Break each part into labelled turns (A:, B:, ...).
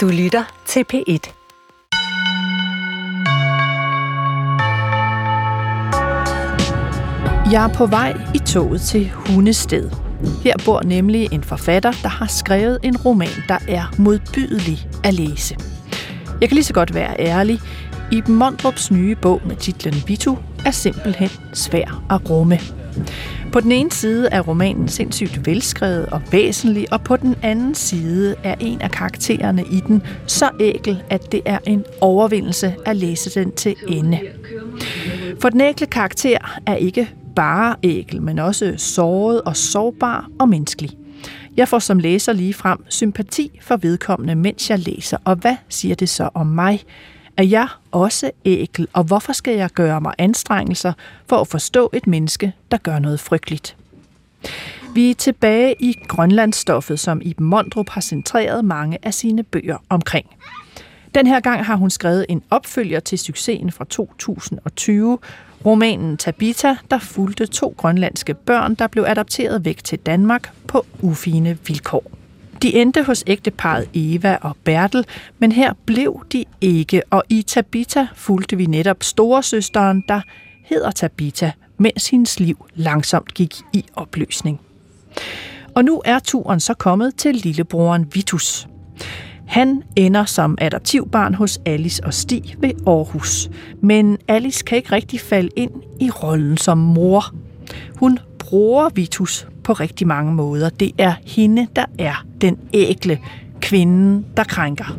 A: Du lytter til P1.
B: Jeg er på vej i toget til Hundested. Her bor nemlig en forfatter, der har skrevet en roman, der er modbydelig at læse. Jeg kan lige så godt være ærlig. Iben Mondrups nye bog med titlen Vitu er simpelthen svær at rumme. På den ene side er romanen sindssygt velskrevet og væsentlig, og på den anden side er en af karaktererne i den så ækel, at det er en overvindelse at læse den til ende. For den ækle karakter er ikke bare ækel, men også såret og sårbar og menneskelig. Jeg får som læser lige frem sympati for vedkommende, mens jeg læser, og hvad siger det så om mig? Er jeg også ækel, og hvorfor skal jeg gøre mig anstrengelser for at forstå et menneske, der gør noget frygteligt? Vi er tilbage i Grønlandsstoffet, som Iben Mondrup har centreret mange af sine bøger omkring. Den her gang har hun skrevet en opfølger til succesen fra 2020, romanen Tabita, der fulgte to grønlandske børn, der blev adopteret væk til Danmark på ufine vilkår. De endte hos ægteparet Eva og Bertel, men her blev de ikke, og i Tabita fulgte vi netop storesøsteren, der hedder Tabita, mens hendes liv langsomt gik i opløsning. Og nu er turen så kommet til lillebroren Vitus. Han ender som adoptivbarn hos Alice og Stig ved Aarhus. Men Alice kan ikke rigtig falde ind i rollen som mor. Hun bruger Vitus på rigtig mange måder. Det er hende, der er den ægle kvinden, der krænker.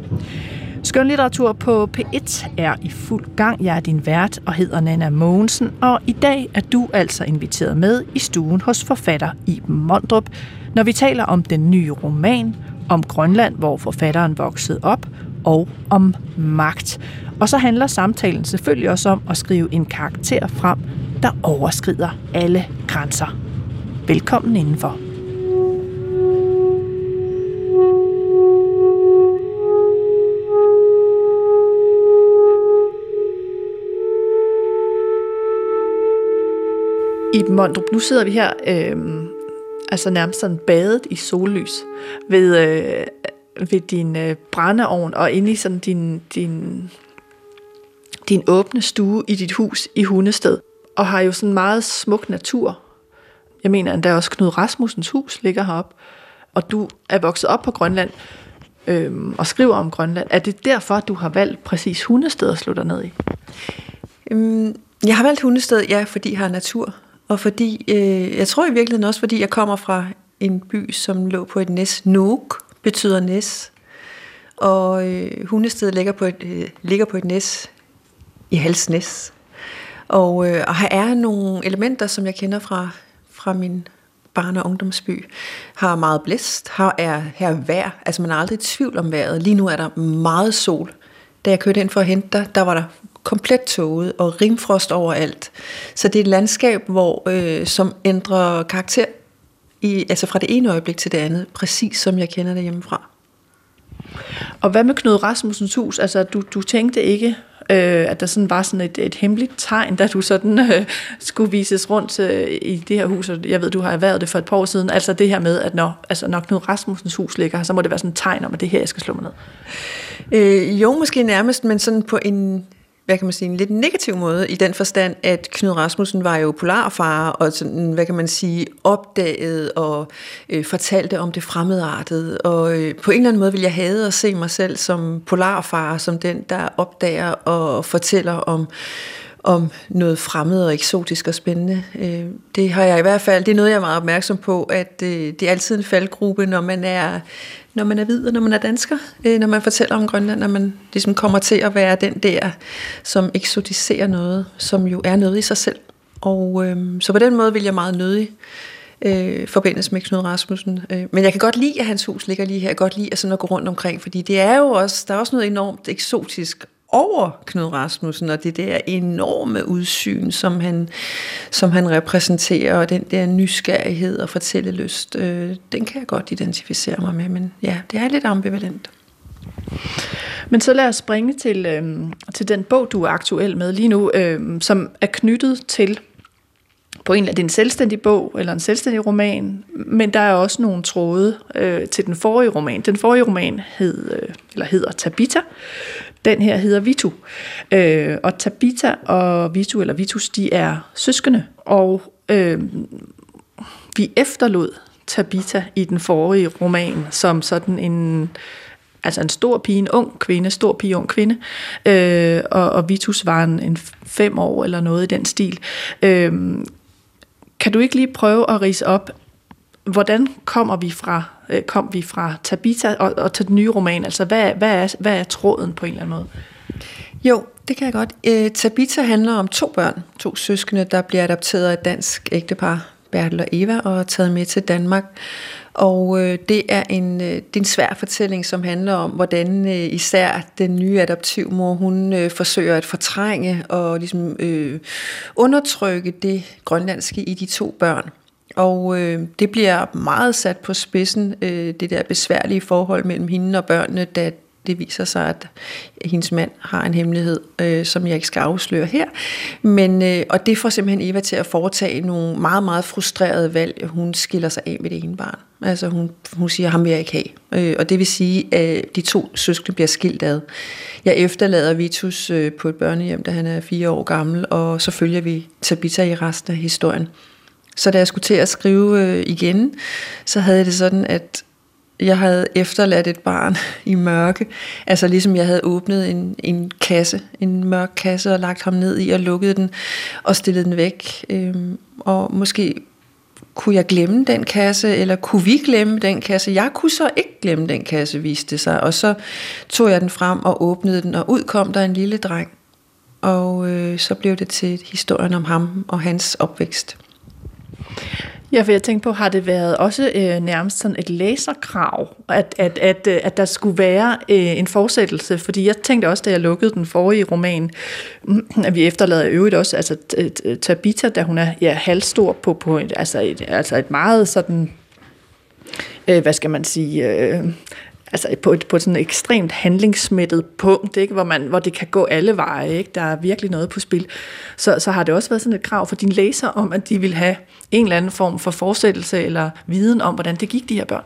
B: Skønlitteratur på P1 er i fuld gang. Jeg er din vært og hedder Nana Mogensen, og i dag er du altså inviteret med i stuen hos forfatter Iben Mondrup, når vi taler om den nye roman, om Grønland, hvor forfatteren voksede op, og om magt. Og så handler samtalen selvfølgelig også om at skrive en karakter frem, der overskrider alle grænser. Velkommen indenfor. I Mondrup, nu sidder vi her øh, altså nærmest sådan badet i sollys ved, øh, ved din øh, brændeovn og inde i sådan din, din, din åbne stue i dit hus i Hundested. Og har jo sådan meget smuk natur. Jeg mener endda også Knud Rasmussens hus ligger heroppe. Og du er vokset op på Grønland øhm, og skriver om Grønland. Er det derfor, du har valgt præcis Hundested at slå dig ned i?
C: Øhm, jeg har valgt Hundested, ja, fordi jeg har natur. Og fordi, øh, jeg tror i virkeligheden også, fordi jeg kommer fra en by, som lå på et næs. Nuuk betyder næs. Og øh, Hundested ligger på, et, øh, ligger på et næs i Halsnæs. Og, øh, og her er nogle elementer, som jeg kender fra, fra min barne- og ungdomsby. Har meget blæst, har, er, her er vejr, altså man er aldrig i tvivl om vejret. Lige nu er der meget sol. Da jeg kørte ind for at hente dig, der var der komplet tåget og rimfrost overalt. Så det er et landskab, hvor, øh, som ændrer karakter i, altså fra det ene øjeblik til det andet, præcis som jeg kender det hjemmefra.
B: Og hvad med Knud Rasmussens hus? Altså, du, du tænkte ikke, øh, at der sådan var sådan et, et hemmeligt tegn, da du sådan øh, skulle vises rundt øh, i det her hus, og jeg ved, du har erhvervet det for et par år siden, altså det her med, at når, altså, når Knud Rasmussens hus ligger her, så må det være sådan et tegn om, at det her, jeg skal slå mig ned.
C: Øh, jo, måske nærmest, men sådan på en hvad kan man sige, en lidt negativ måde, i den forstand, at Knud Rasmussen var jo polarfar, og sådan, hvad kan man sige, opdaget og øh, fortalte om det fremmedartede, og øh, på en eller anden måde vil jeg have at se mig selv som polarfar, som den, der opdager og fortæller om om noget fremmed og eksotisk og spændende. Øh, det har jeg i hvert fald, det er noget, jeg er meget opmærksom på, at øh, det er altid en faldgruppe, når man er, når man er hvid og når man er dansker, øh, når man fortæller om Grønland, når man ligesom kommer til at være den der, som eksotiserer noget, som jo er noget i sig selv. Og øh, så på den måde vil jeg meget nødig øh, forbindes med Knud Rasmussen. Øh, men jeg kan godt lide, at hans hus ligger lige her. Jeg kan godt lide at, sådan at gå rundt omkring, fordi det er jo også, der er også noget enormt eksotisk over Knud Rasmussen, og det der enorme udsyn, som han, som han repræsenterer, og den der nysgerrighed og fortællelyst, øh, den kan jeg godt identificere mig med, men ja, det er lidt ambivalent.
B: Men så lad os springe til, øh, til den bog, du er aktuel med lige nu, øh, som er knyttet til på en, det er en selvstændig bog eller en selvstændig roman, men der er også nogle tråde øh, til den forrige roman. Den forrige roman hed, øh, eller hedder Tabita. Den her hedder Vitu. Øh, og Tabita og Vitu, eller Vitus, de er søskende, og øh, vi efterlod Tabita i den forrige roman som sådan en altså en stor pige, en ung kvinde, stor pige, ung kvinde, øh, og, og Vitus var en, en fem år eller noget i den stil. Øh, kan du ikke lige prøve at rise op, hvordan kommer vi fra, øh, kom vi fra Tabita og, og til den nye roman? Altså, hvad, hvad, er, hvad er tråden på en eller anden måde?
C: Jo, det kan jeg godt. Øh, Tabita handler om to børn, to søskende, der bliver adopteret af et dansk ægtepar, Bertel og Eva, og er taget med til Danmark. Og øh, det, er en, øh, det er en svær fortælling, som handler om, hvordan øh, især den nye adoptivmor, hun øh, forsøger at fortrænge og ligesom, øh, undertrykke det grønlandske i de to børn. Og øh, det bliver meget sat på spidsen, øh, det der besværlige forhold mellem hende og børnene, da det viser sig, at hendes mand har en hemmelighed, øh, som jeg ikke skal afsløre her. Men, øh, og det får simpelthen Eva til at foretage nogle meget, meget frustrerede valg. Hun skiller sig af med det ene barn. Altså hun, hun siger, ham vil jeg ikke have. Øh, og det vil sige, at de to søskende bliver skilt ad. Jeg efterlader Vitus øh, på et børnehjem, da han er fire år gammel, og så følger vi Tabitha i resten af historien. Så da jeg skulle til at skrive øh, igen, så havde jeg det sådan, at jeg havde efterladt et barn i mørke. Altså ligesom jeg havde åbnet en, en kasse, en mørk kasse, og lagt ham ned i og lukket den og stillet den væk. Øhm, og måske kunne jeg glemme den kasse, eller kunne vi glemme den kasse? Jeg kunne så ikke glemme den kasse, viste det sig. Og så tog jeg den frem og åbnede den, og ud kom der en lille dreng. Og øh, så blev det til historien om ham og hans opvækst.
B: Ja, for jeg tænkte på, har det været også øh, nærmest sådan et læserkrav, at, at, at, øh, at der skulle være øh, en fortsættelse? Fordi jeg tænkte også, da jeg lukkede den forrige roman, at vi efterlader øvrigt også altså, Tabita, da hun er ja, halvstor på, på et, altså, et, altså et meget sådan, øh, hvad skal man sige... Øh, altså på et, på et sådan ekstremt handlingsmættet punkt, ikke? Hvor, man, hvor det kan gå alle veje. Ikke? Der er virkelig noget på spil. Så, så har det også været sådan et krav for dine læser om, at de vil have en eller anden form for forsættelse eller viden om, hvordan det gik de her børn.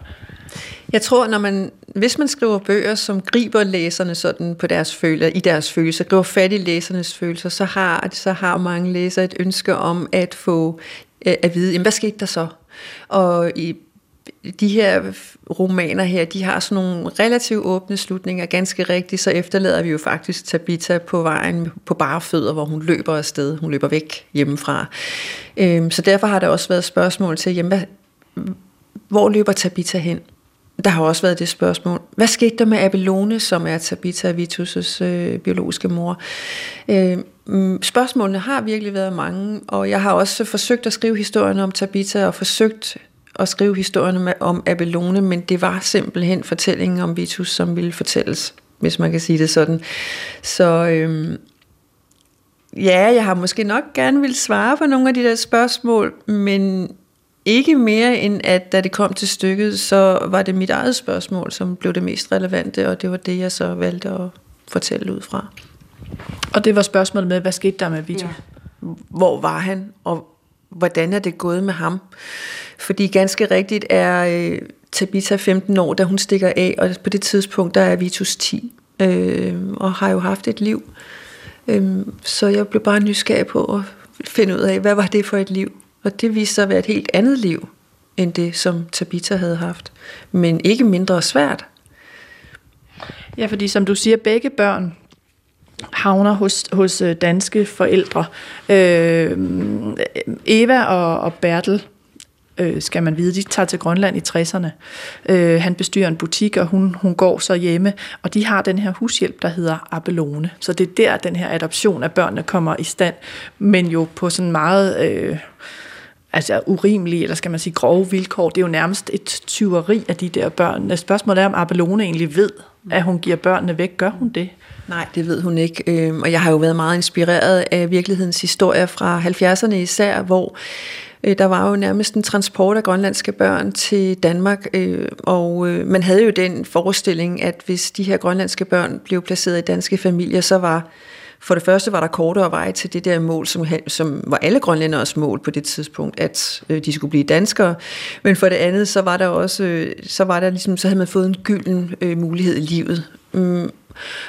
C: Jeg tror, når man, hvis man skriver bøger, som griber læserne sådan på deres følelser, i deres følelser, griber fat i læsernes følelser, så har, så har mange læsere et ønske om at få øh, at vide, jamen, hvad skete der så? Og i de her romaner her, de har sådan nogle relativt åbne slutninger. Ganske rigtigt, så efterlader vi jo faktisk Tabita på vejen på bare fødder, hvor hun løber afsted. Hun løber væk hjemmefra. Øhm, så derfor har der også været spørgsmål til, jamen, hvad, hvor løber Tabita hen? Der har også været det spørgsmål. Hvad skete der med Abelone, som er Tabita Vitus' øh, biologiske mor? Øh, spørgsmålene har virkelig været mange, og jeg har også forsøgt at skrive historien om Tabita, og forsøgt at skrive historien om Abelone, men det var simpelthen fortællingen om Vitus, som ville fortælles, hvis man kan sige det sådan. Så øhm, ja, jeg har måske nok gerne vil svare på nogle af de der spørgsmål, men ikke mere end at da det kom til stykket, så var det mit eget spørgsmål, som blev det mest relevante, og det var det, jeg så valgte at fortælle ud fra.
B: Og det var spørgsmålet med, hvad skete der med Vitus? Ja.
C: Hvor var han, og hvordan er det gået med ham? Fordi ganske rigtigt er øh, Tabitha 15 år, da hun stikker af, og på det tidspunkt der er Vitus 10, øh, og har jo haft et liv. Øh, så jeg blev bare nysgerrig på at finde ud af, hvad var det for et liv? Og det viste sig at være et helt andet liv, end det, som Tabitha havde haft. Men ikke mindre svært.
B: Ja, fordi som du siger, begge børn havner hos, hos øh, danske forældre. Øh, Eva og, og Bertel øh, skal man vide. De tager til Grønland i 60'erne. Øh, han bestyrer en butik, og hun, hun går så hjemme, og de har den her hushjælp, der hedder Abelone. Så det er der, den her adoption af børnene kommer i stand, men jo på sådan meget... Øh, altså urimelige, eller skal man sige grove vilkår. Det er jo nærmest et tyveri af de der børn. Altså, spørgsmålet er, om Abelone egentlig ved, at hun giver børnene væk. Gør hun det?
C: Nej, det ved hun ikke. Øhm, og jeg har jo været meget inspireret af virkelighedens historie fra 70'erne især, hvor Øh, der var jo nærmest en transport af grønlandske børn til Danmark, øh, og øh, man havde jo den forestilling, at hvis de her grønlandske børn blev placeret i danske familier, så var For det første var der kortere vej til det der mål, som, som var alle grønlænderes mål på det tidspunkt, at øh, de skulle blive danskere. Men for det andet, så var der også, øh, så var der ligesom, så havde man fået en gylden øh, mulighed i livet. Mm.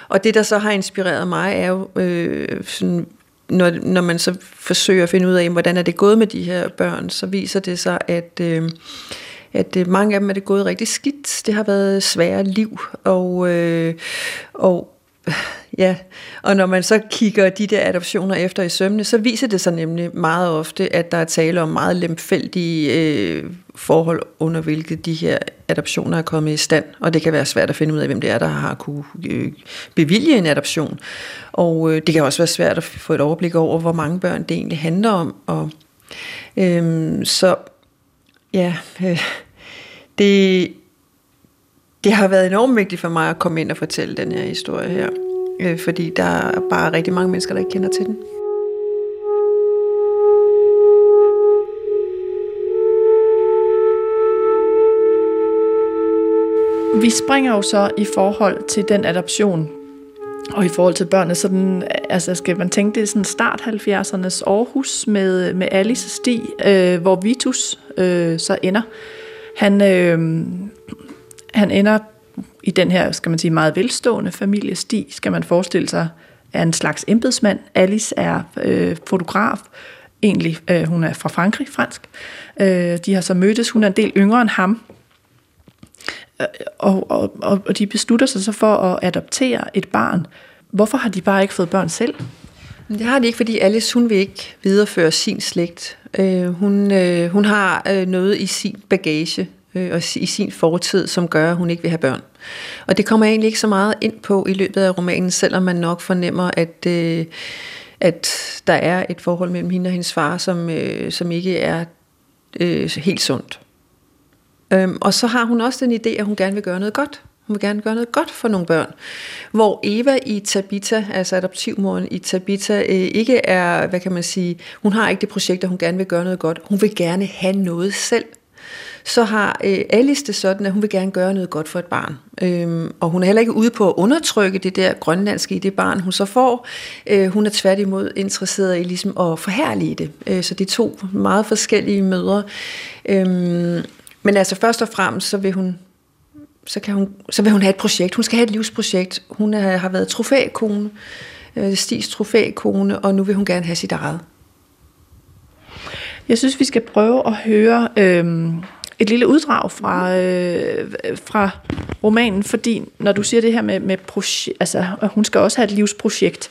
C: Og det, der så har inspireret mig, er jo øh, sådan, når, når man så forsøger at finde ud af, hvordan er det gået med de her børn, så viser det sig, at, øh, at øh, mange af dem er det gået rigtig skidt. Det har været svære liv, og, øh, og Ja, og når man så kigger de der adoptioner efter i sømne, så viser det sig nemlig meget ofte, at der er tale om meget lemfældige øh, forhold, under hvilke de her adoptioner er kommet i stand. Og det kan være svært at finde ud af, hvem det er, der har kunne øh, bevilge en adoption. Og øh, det kan også være svært at få et overblik over, hvor mange børn det egentlig handler om. Og, øh, så ja, øh, det, det har været enormt vigtigt for mig at komme ind og fortælle den her historie her øh, fordi der er bare rigtig mange mennesker, der ikke kender til den.
B: Vi springer jo så i forhold til den adoption, og i forhold til børnene, sådan, altså skal man tænke, det er sådan start 70'ernes Aarhus med, med Alice Sti, øh, hvor Vitus øh, så ender. Han, øh, han ender i den her, skal man sige, meget velstående familie. Stig, skal man forestille sig, er en slags embedsmand. Alice er øh, fotograf. Egentlig, øh, hun er fra Frankrig, fransk. Øh, de har så mødtes. Hun er en del yngre end ham. Øh, og, og, og, og de beslutter sig så for at adoptere et barn. Hvorfor har de bare ikke fået børn selv?
C: Det har de ikke, fordi Alice hun vil ikke videreføre sin slægt. Øh, hun, øh, hun har øh, noget i sin bagage, øh, og i sin fortid, som gør, at hun ikke vil have børn. Og det kommer jeg egentlig ikke så meget ind på i løbet af romanen, selvom man nok fornemmer, at, øh, at der er et forhold mellem hende og hendes far, som, øh, som ikke er øh, helt sundt. Øhm, og så har hun også den idé, at hun gerne vil gøre noget godt. Hun vil gerne gøre noget godt for nogle børn. Hvor Eva i Tabita, altså adoptivmoren i Tabita, øh, ikke er, hvad kan man sige, hun har ikke det projekt, at hun gerne vil gøre noget godt. Hun vil gerne have noget selv så har øh, Alice det sådan, at hun vil gerne gøre noget godt for et barn. Øhm, og hun er heller ikke ude på at undertrykke det der grønlandske i det barn, hun så får. Øh, hun er tværtimod interesseret i ligesom at forhærlige det. Øh, så det er to meget forskellige mødre. Øhm, men altså først og fremmest, så vil hun så, kan hun, så vil hun have et projekt. Hun skal have et livsprojekt. Hun er, har været trofækone, øh, Stis trofækone, og nu vil hun gerne have sit eget.
B: Jeg synes, vi skal prøve at høre øh, et lille uddrag fra, øh, fra romanen, fordi når du siger det her med, med projekt, altså, hun skal også have et livsprojekt,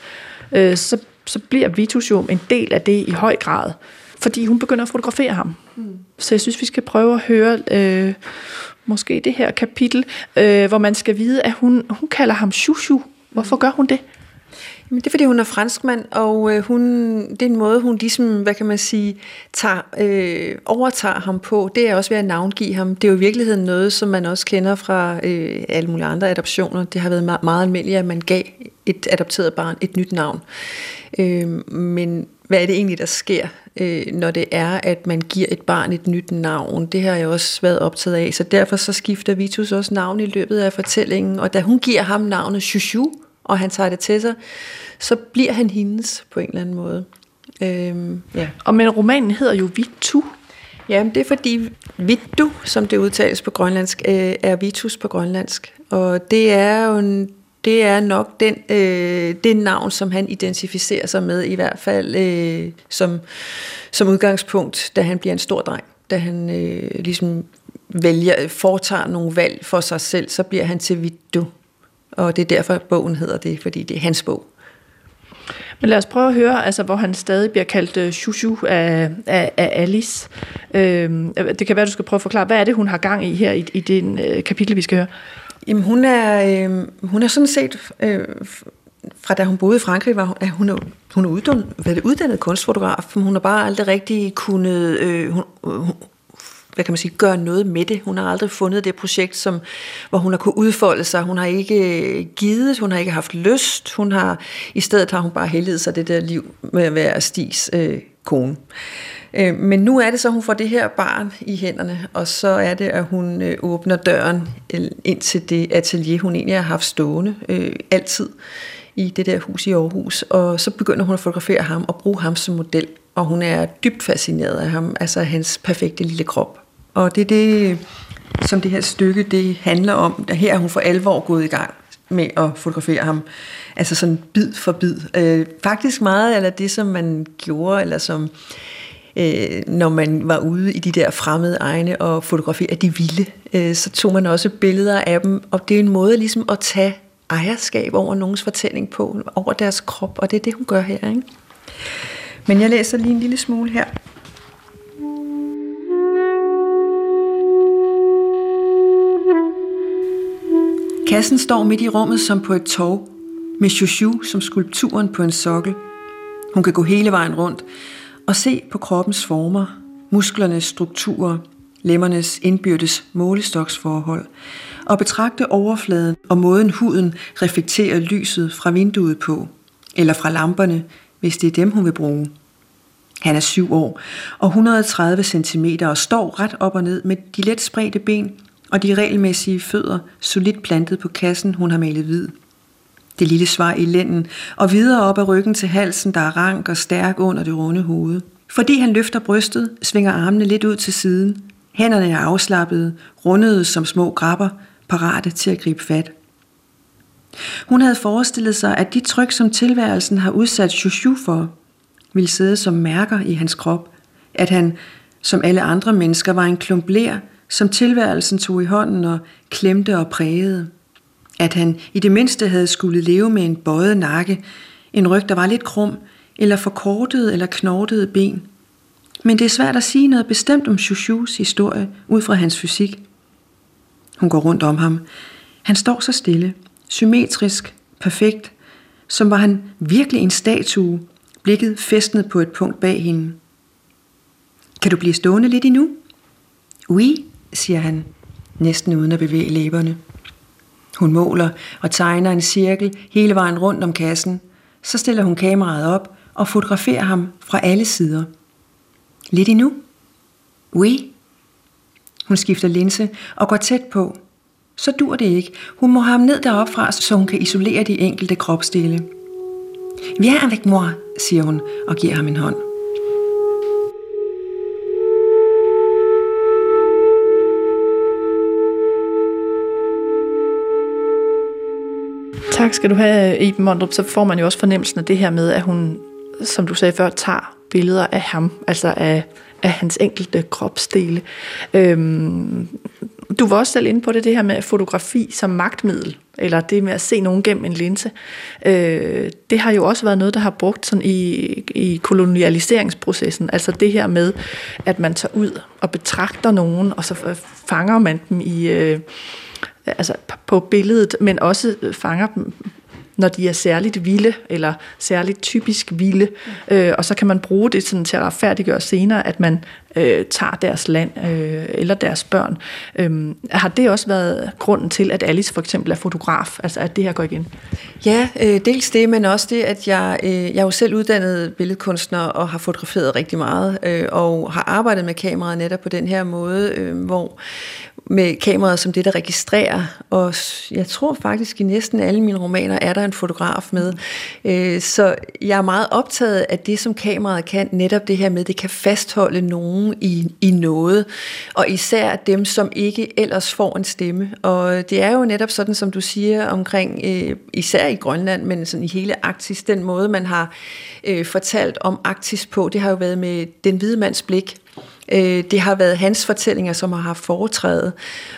B: øh, så, så bliver Vitus jo en del af det i høj grad, fordi hun begynder at fotografere ham. Mm. Så jeg synes, vi skal prøve at høre øh, måske det her kapitel, øh, hvor man skal vide, at hun, hun kalder ham Shushu. Hvorfor gør hun det?
C: Men det er, fordi hun er franskmand, og øh, hun, det er en måde, hun ligesom, hvad kan man sige, tager, øh, overtager ham på. Det er også ved at navngive ham. Det er jo i virkeligheden noget, som man også kender fra øh, alle mulige andre adoptioner. Det har været meget, meget almindeligt, at man gav et adopteret barn et nyt navn. Øh, men hvad er det egentlig, der sker, øh, når det er, at man giver et barn et nyt navn? Det har jeg også været optaget af, så derfor så skifter Vitus også navn i løbet af fortællingen, og da hun giver ham navnet Shushu, og han tager det til sig, så bliver han hendes på en eller anden måde.
B: Øhm, ja. Og men romanen hedder jo Vitu.
C: Ja, det er fordi Vitu, som det udtales på grønlandsk, øh, er Vitus på grønlandsk. Og det er jo en, det er nok den, øh, det navn, som han identificerer sig med, i hvert fald øh, som, som udgangspunkt, da han bliver en stor dreng. Da han øh, ligesom vælger, foretager nogle valg for sig selv, så bliver han til Vitu. Og det er derfor, bogen hedder det, fordi det er hans bog.
B: Men lad os prøve at høre, altså, hvor han stadig bliver kaldt uh, Shushu af, af, af Alice. Øhm, det kan være, du skal prøve at forklare, hvad er det, hun har gang i her i, i den uh, kapitel, vi skal høre?
C: Jamen, hun er, øh, hun er sådan set... Øh, fra da hun boede i Frankrig, var hun, hun, er, hun er uddannet, uddannet kunstfotograf, men hun har bare aldrig rigtig kunnet... Øh, hun, hun, hvad kan man sige, gøre noget med det. Hun har aldrig fundet det projekt, som, hvor hun har kunne udfolde sig. Hun har ikke øh, givet, hun har ikke haft lyst. Hun har, I stedet har hun bare heldet sig det der liv med at være Stis øh, kone. Øh, men nu er det så, at hun får det her barn i hænderne, og så er det, at hun øh, åbner døren øh, ind til det atelier, hun egentlig har haft stående øh, altid i det der hus i Aarhus, og så begynder hun at fotografere ham og bruge ham som model, og hun er dybt fascineret af ham, altså hans perfekte lille krop. Og det er det, som det her stykke det handler om. Her er hun for alvor gået i gang med at fotografere ham. Altså sådan bid for bid. Øh, faktisk meget eller det, som man gjorde, eller som øh, når man var ude i de der fremmede egne og fotografere de vilde, øh, så tog man også billeder af dem, og det er en måde ligesom at tage ejerskab over nogens fortælling på, over deres krop, og det er det, hun gør her. Ikke? Men jeg læser lige en lille smule her. Kassen står midt i rummet som på et tog, med Shushu som skulpturen på en sokkel. Hun kan gå hele vejen rundt og se på kroppens former, musklernes strukturer, lemmernes indbyrdes målestoksforhold, og betragte overfladen og måden huden reflekterer lyset fra vinduet på, eller fra lamperne, hvis det er dem, hun vil bruge. Han er syv år og 130 cm og står ret op og ned med de let spredte ben og de regelmæssige fødder solidt plantet på kassen, hun har malet hvid. Det lille svar i lænden og videre op ad ryggen til halsen, der er rank og stærk under det runde hoved. Fordi han løfter brystet, svinger armene lidt ud til siden. Hænderne er afslappede, rundede som små grapper, parate til at gribe fat. Hun havde forestillet sig, at de tryk, som tilværelsen har udsat Shushu for, ville sidde som mærker i hans krop. At han, som alle andre mennesker, var en klump lær, som tilværelsen tog i hånden og klemte og prægede. At han i det mindste havde skulle leve med en bøjet nakke, en ryg, der var lidt krum, eller forkortet eller knortede ben. Men det er svært at sige noget bestemt om Shushus historie ud fra hans fysik. Hun går rundt om ham. Han står så stille, symmetrisk, perfekt, som var han virkelig en statue, blikket festnet på et punkt bag hende. Kan du blive stående lidt endnu? Oui, siger han, næsten uden at bevæge læberne. Hun måler og tegner en cirkel hele vejen rundt om kassen. Så stiller hun kameraet op og fotograferer ham fra alle sider. Lidt endnu? Oui. Hun skifter linse og går tæt på. Så dur det ikke. Hun må have ham ned derop fra, så hun kan isolere de enkelte kropsdele. er avec moi, siger hun og giver ham en hånd.
B: Tak skal du have, Iben Mondrup. Så får man jo også fornemmelsen af det her med, at hun, som du sagde før, tager billeder af ham, altså af, af hans enkelte kropsdele. Øhm, du var også selv inde på det, det her med fotografi som magtmiddel, eller det med at se nogen gennem en linse. Øh, det har jo også været noget, der har brugt sådan i, i kolonialiseringsprocessen, altså det her med, at man tager ud og betragter nogen, og så fanger man dem i... Øh, altså på billedet, men også fanger dem når de er særligt vilde, eller særligt typisk vilde. Øh, og så kan man bruge det sådan til at retfærdiggøre senere, at man øh, tager deres land øh, eller deres børn. Øh, har det også været grunden til, at Alice for eksempel er fotograf, altså at det her går igen?
C: Ja, øh, dels det, men også det, at jeg, øh, jeg er jo selv uddannet billedkunstner og har fotograferet rigtig meget, øh, og har arbejdet med kameraet netop på den her måde, øh, hvor med kameraet som det, der registrerer. Og jeg tror faktisk, i næsten alle mine romaner er der en fotograf med. Øh, så jeg er meget optaget af det, som kameraet kan. Netop det her med, det kan fastholde nogen i, i noget. Og især dem, som ikke ellers får en stemme. Og det er jo netop sådan, som du siger, omkring, øh, især i Grønland, men sådan i hele Arktis, den måde, man har øh, fortalt om Arktis på, det har jo været med den hvide mands blik. Øh, det har været hans fortællinger, som har haft foretrædet.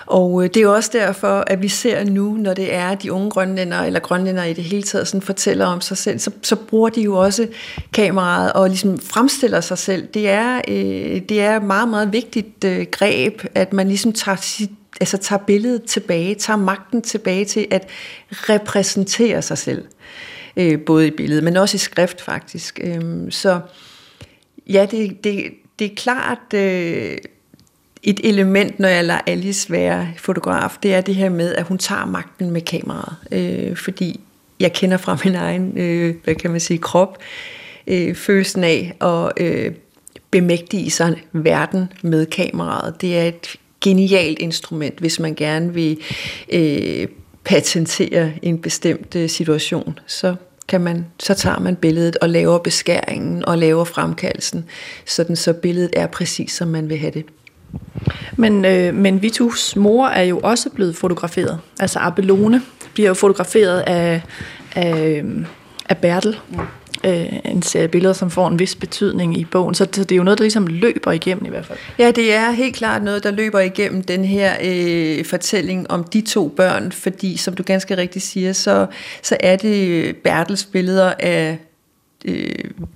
C: Og øh, det er også derfor, at vi ser nu, når det er de unge grønlændere, eller grønlændere i det hele taget, sådan fortæller om sig selv, så, så bruger de jo også kameraet og ligesom fremstiller sig selv. Det er, øh, det er et meget, meget vigtigt øh, greb, at man ligesom tager sit altså tager billedet tilbage, tager magten tilbage til at repræsentere sig selv. øh, både i billedet, men også i skrift faktisk. Øhm, så ja, det, det, det er klart øh, et element, når jeg lader Alice være fotograf, det er det her med, at hun tager magten med kameraet. Øh, fordi jeg kender fra min egen, øh, hvad kan man sige, krop, øh, følelsen af at øh, bemægtige sig verden med kameraet. Det er et genialt instrument, hvis man gerne vil øh, patentere en bestemt øh, situation. Så kan man, så tager man billedet og laver beskæringen og laver fremkaldelsen, sådan så billedet er præcis, som man vil have det.
B: Men, øh, men Vitus mor er jo også blevet fotograferet. Altså Abelone bliver jo fotograferet af, af, af Bertel. Øh, en serie billeder, som får en vis betydning i bogen. Så det, det er jo noget, der ligesom løber igennem i hvert fald.
C: Ja, det er helt klart noget, der løber igennem den her øh, fortælling om de to børn, fordi som du ganske rigtigt siger, så, så er det Bertels billeder af øh,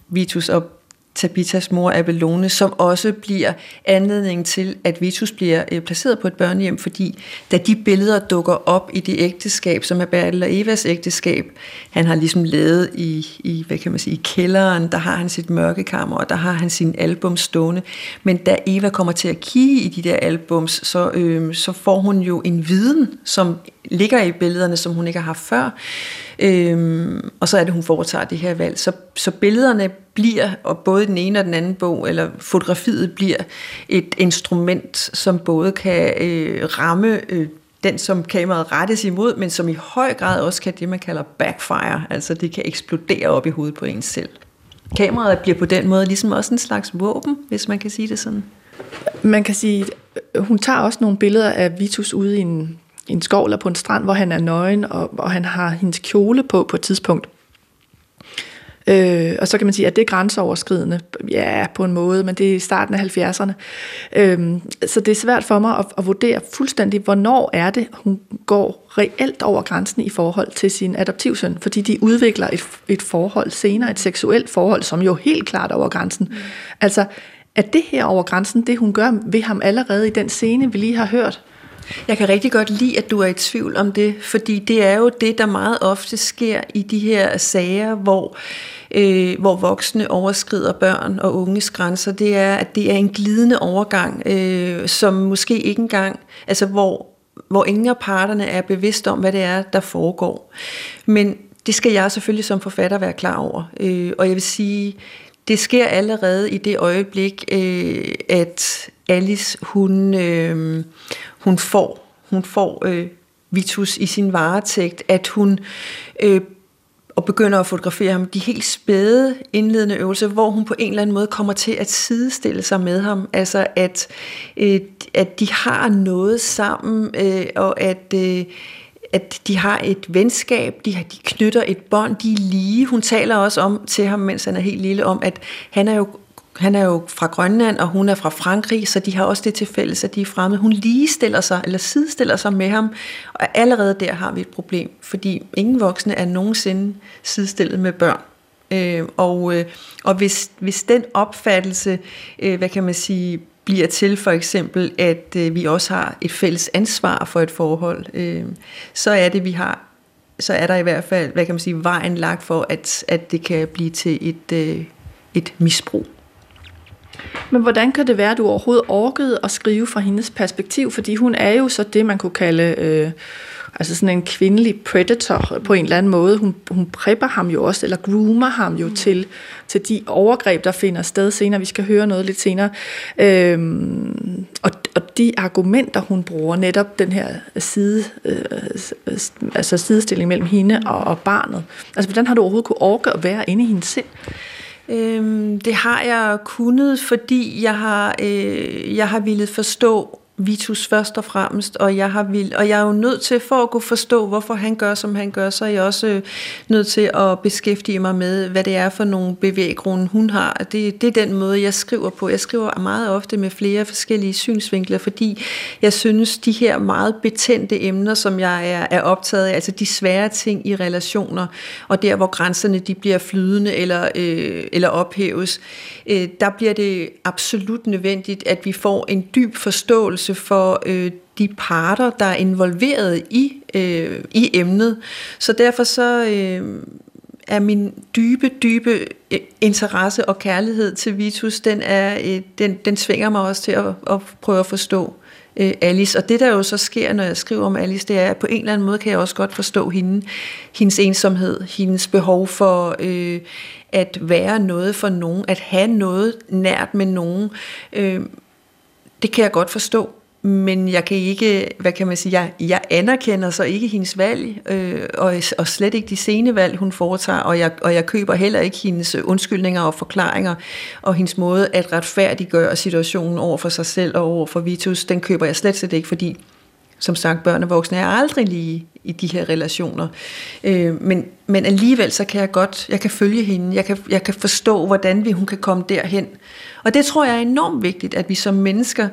C: Vitus og Tabitas mor Abelone, som også bliver anledning til, at Vitus bliver øh, placeret på et børnehjem, fordi da de billeder dukker op i det ægteskab, som er Bertel og Evas ægteskab, han har ligesom lavet i, i, hvad kan man sige, i kælderen, der har han sit mørkekammer, og der har han sin album stående. Men da Eva kommer til at kigge i de der albums, så, øh, så får hun jo en viden, som ligger i billederne, som hun ikke har haft før. Øhm, og så er det, hun foretager det her valg. Så, så billederne bliver, og både den ene og den anden bog, eller fotografiet bliver et instrument, som både kan øh, ramme øh, den, som kameraet rettes imod, men som i høj grad også kan det, man kalder backfire, altså det kan eksplodere op i hovedet på en selv. Kameraet bliver på den måde ligesom også en slags våben, hvis man kan sige det sådan.
B: Man kan sige, hun tager også nogle billeder af Vitus ude i en en skov eller på en strand, hvor han er nøgen, og, og han har hendes kjole på på et tidspunkt. Øh, og så kan man sige, at det er grænseoverskridende. Ja, på en måde, men det er i starten af 70'erne. Øh, så det er svært for mig at, at vurdere fuldstændig, hvornår er det, hun går reelt over grænsen i forhold til sin adoptivsøn, fordi de udvikler et, et forhold senere, et seksuelt forhold, som jo helt klart er over grænsen. Mm. Altså, at det her over grænsen, det hun gør ved ham allerede i den scene, vi lige har hørt,
C: jeg kan rigtig godt lide, at du er i tvivl om det, fordi det er jo det, der meget ofte sker i de her sager, hvor øh, hvor voksne overskrider børn og unges grænser, det er, at det er en glidende overgang, øh, som måske ikke engang, altså hvor, hvor ingen af parterne er bevidst om, hvad det er, der foregår. Men det skal jeg selvfølgelig som forfatter være klar over. Øh, og jeg vil sige, det sker allerede i det øjeblik, øh, at Alice, hun, øh, hun får, hun får øh, Vitus i sin varetægt, at hun øh, og begynder at fotografere ham, de helt spæde indledende øvelser, hvor hun på en eller anden måde kommer til at sidestille sig med ham, altså at, øh, at de har noget sammen, øh, og at, øh, at de har et venskab, de, de knytter et bånd, de er lige. Hun taler også om til ham, mens han er helt lille, om at han er jo han er jo fra Grønland, og hun er fra Frankrig, så de har også det til fælles, at de er fremmede. Hun ligestiller sig, eller sidestiller sig med ham, og allerede der har vi et problem, fordi ingen voksne er nogensinde sidestillet med børn. Øh, og øh, og hvis, hvis den opfattelse, øh, hvad kan man sige, bliver til for eksempel, at øh, vi også har et fælles ansvar for et forhold, øh, så er det, vi har så er der i hvert fald, hvad kan man sige, vejen lagt for, at, at det kan blive til et, øh, et misbrug.
B: Men hvordan kan det være, at du overhovedet orkede at skrive fra hendes perspektiv? Fordi hun er jo så det, man kunne kalde øh, altså sådan en kvindelig predator på en eller anden måde. Hun, hun prepper ham jo også, eller groomer ham jo mm. til, til de overgreb, der finder sted senere. Vi skal høre noget lidt senere. Øhm, og, og de argumenter, hun bruger, netop den her side, øh, altså sidestilling mellem hende og, og barnet. Altså, hvordan har du overhovedet kunne orke at være inde i hendes sind?
C: Øhm, det har jeg kunnet, fordi jeg har, øh, jeg har ville forstå Vitus først og fremmest, og jeg, har vil, og jeg er jo nødt til, for at kunne forstå, hvorfor han gør, som han gør, så er jeg også øh, nødt til at beskæftige mig med, hvad det er for nogle bevæggrunde, hun har. Det, det er den måde, jeg skriver på. Jeg skriver meget ofte med flere forskellige synsvinkler, fordi jeg synes, de her meget betændte emner, som jeg er, er optaget af, altså de svære ting i relationer, og der, hvor grænserne de bliver flydende eller, øh, eller ophæves, øh, der bliver det absolut nødvendigt, at vi får en dyb forståelse for øh, de parter, der er involveret i, øh, i emnet. Så derfor så øh, er min dybe, dybe øh, interesse og kærlighed til Vitus, den, er, øh, den, den svinger mig også til at, at prøve at forstå øh, Alice. Og det der jo så sker, når jeg skriver om Alice, det er, at på en eller anden måde kan jeg også godt forstå hende, hendes ensomhed, hendes behov for øh, at være noget for nogen, at have noget nært med nogen. Øh, det kan jeg godt forstå men jeg kan ikke, hvad kan man sige, jeg, jeg anerkender så ikke hendes valg, øh, og, og slet ikke de sene valg, hun foretager, og jeg, og jeg køber heller ikke hendes undskyldninger og forklaringer, og hendes måde at retfærdiggøre situationen over for sig selv og over for Vitus, den køber jeg slet slet ikke, fordi som sagt, børn og voksne er aldrig lige i de her relationer. Øh, men, men alligevel så kan jeg godt, jeg kan følge hende, jeg kan, jeg kan forstå, hvordan vi, hun kan komme derhen. Og det tror jeg er enormt vigtigt, at vi som mennesker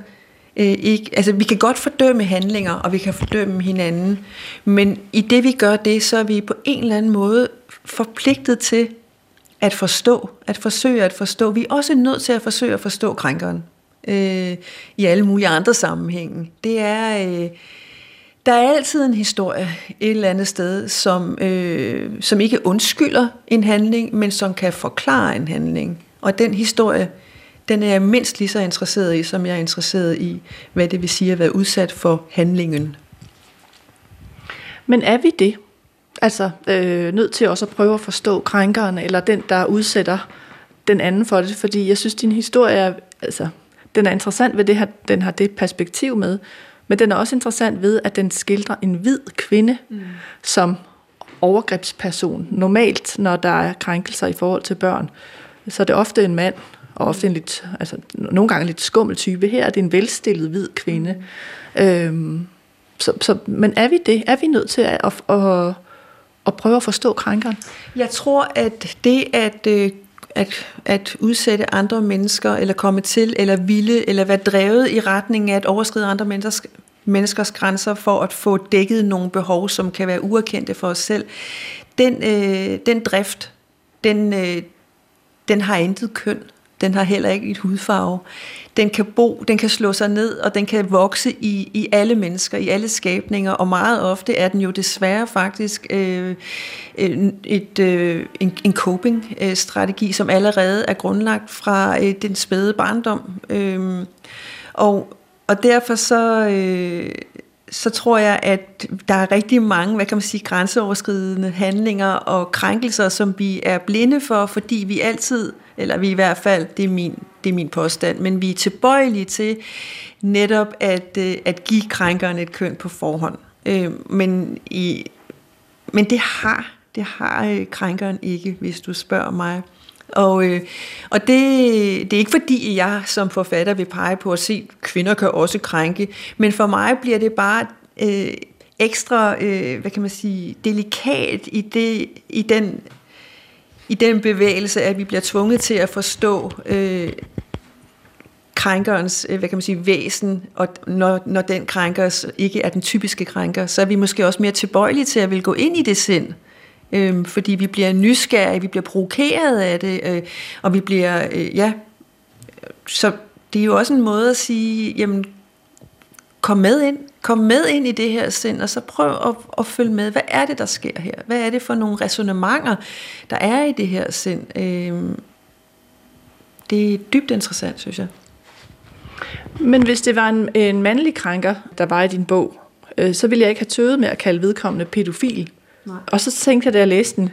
C: øh, ikke, altså vi kan godt fordømme handlinger, og vi kan fordømme hinanden, men i det vi gør det, så er vi på en eller anden måde forpligtet til at forstå, at forsøge at forstå. Vi er også nødt til at forsøge at forstå krænkeren øh, i alle mulige andre sammenhænge. Det er... Øh, der er altid en historie et eller andet sted, som, øh, som ikke undskylder en handling, men som kan forklare en handling. Og den historie, den er jeg mindst lige så interesseret i, som jeg er interesseret i, hvad det vil sige at være udsat for handlingen.
B: Men er vi det? Altså øh, nødt til også at prøve at forstå krænkeren, eller den, der udsætter den anden for det? Fordi jeg synes, din historie er, altså, den er interessant ved det her, den har det perspektiv med, men den er også interessant ved, at den skildrer en hvid kvinde mm. som overgrebsperson. Normalt, når der er krænkelser i forhold til børn, så er det ofte en mand, og ofte en lidt, altså nogle gange en lidt skummel type. Her er det en velstillet hvid kvinde. Øhm, så, så, men er vi det? Er vi nødt til at, at, at, at prøve at forstå krænkeren?
C: Jeg tror, at det at øh, at, at udsætte andre mennesker, eller komme til, eller ville, eller være drevet i retning af at overskride andre menneskers, menneskers grænser for at få dækket nogle behov, som kan være uerkendte for os selv. Den, øh, den drift, den, øh, den har intet køn. Den har heller ikke et hudfarve. Den kan bo, den kan slå sig ned, og den kan vokse i, i alle mennesker, i alle skabninger, og meget ofte er den jo desværre faktisk øh, et, øh, en, en coping-strategi, som allerede er grundlagt fra øh, den spæde barndom. Øh, og, og derfor så... Øh, så tror jeg, at der er rigtig mange, hvad kan man sige, grænseoverskridende handlinger og krænkelser, som vi er blinde for, fordi vi altid, eller vi i hvert fald, det er min, det er min påstand, men vi er tilbøjelige til netop at, øh, at give krænkeren et køn på forhånd. Øh, men, i, men det har, det har øh, krænkeren ikke, hvis du spørger mig. Og, øh, og det, det er ikke fordi, jeg som forfatter vil pege på at se, at kvinder kan også krænke, men for mig bliver det bare øh, ekstra, øh, hvad kan man sige, delikat i, det, i, den, i den bevægelse, at vi bliver tvunget til at forstå øh, krænkerens, øh, hvad kan man sige, væsen, og når, når den krænker ikke er den typiske krænker, så er vi måske også mere tilbøjelige til at vil gå ind i det sind, øh, fordi vi bliver nysgerrige, vi bliver provokeret af det, øh, og vi bliver, øh, ja, så det er jo også en måde at sige, jamen, kom med ind, kom med ind i det her sind, og så prøv at, at følge med, hvad er det, der sker her? Hvad er det for nogle resonemanger, der er i det her sind? Øh, det er dybt interessant, synes jeg.
B: Men hvis det var en, en mandlig krænker, der var i din bog, øh, så ville jeg ikke have tøvet med at kalde vedkommende pædofil. Nej. Og så tænkte jeg, da jeg læste den,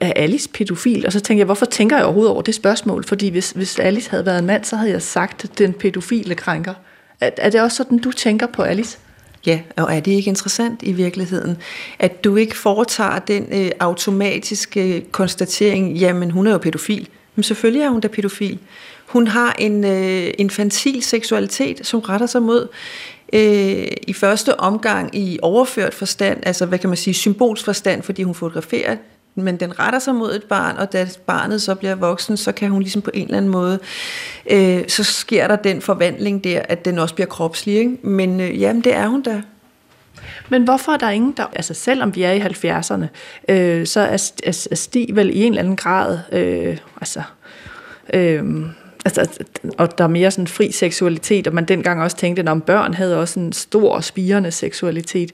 B: er Alice pædofil? Og så tænkte jeg, hvorfor tænker jeg overhovedet over det spørgsmål? Fordi hvis, hvis Alice havde været en mand, så havde jeg sagt, den pædofile krænker. Er, er det også sådan, du tænker på Alice?
C: Ja, og er det ikke interessant i virkeligheden, at du ikke foretager den øh, automatiske øh, konstatering, jamen hun er jo pædofil. Men selvfølgelig er hun da pædofil. Hun har en øh, infantil seksualitet, som retter sig mod øh, i første omgang i overført forstand, altså hvad kan man sige, symbolsk forstand, fordi hun fotograferer, men den retter sig mod et barn, og da barnet så bliver voksen, så kan hun ligesom på en eller anden måde, øh, så sker der den forvandling der, at den også bliver kropslig. Ikke? Men øh, jamen, det er hun da.
B: Men hvorfor er der ingen, der... Altså selvom vi er i 70'erne, øh, så er, er, er Stig vel i en eller anden grad... Øh, altså... Øh, Altså, og der er mere sådan fri seksualitet, og man dengang også tænkte, at om børn havde også en stor spirende seksualitet.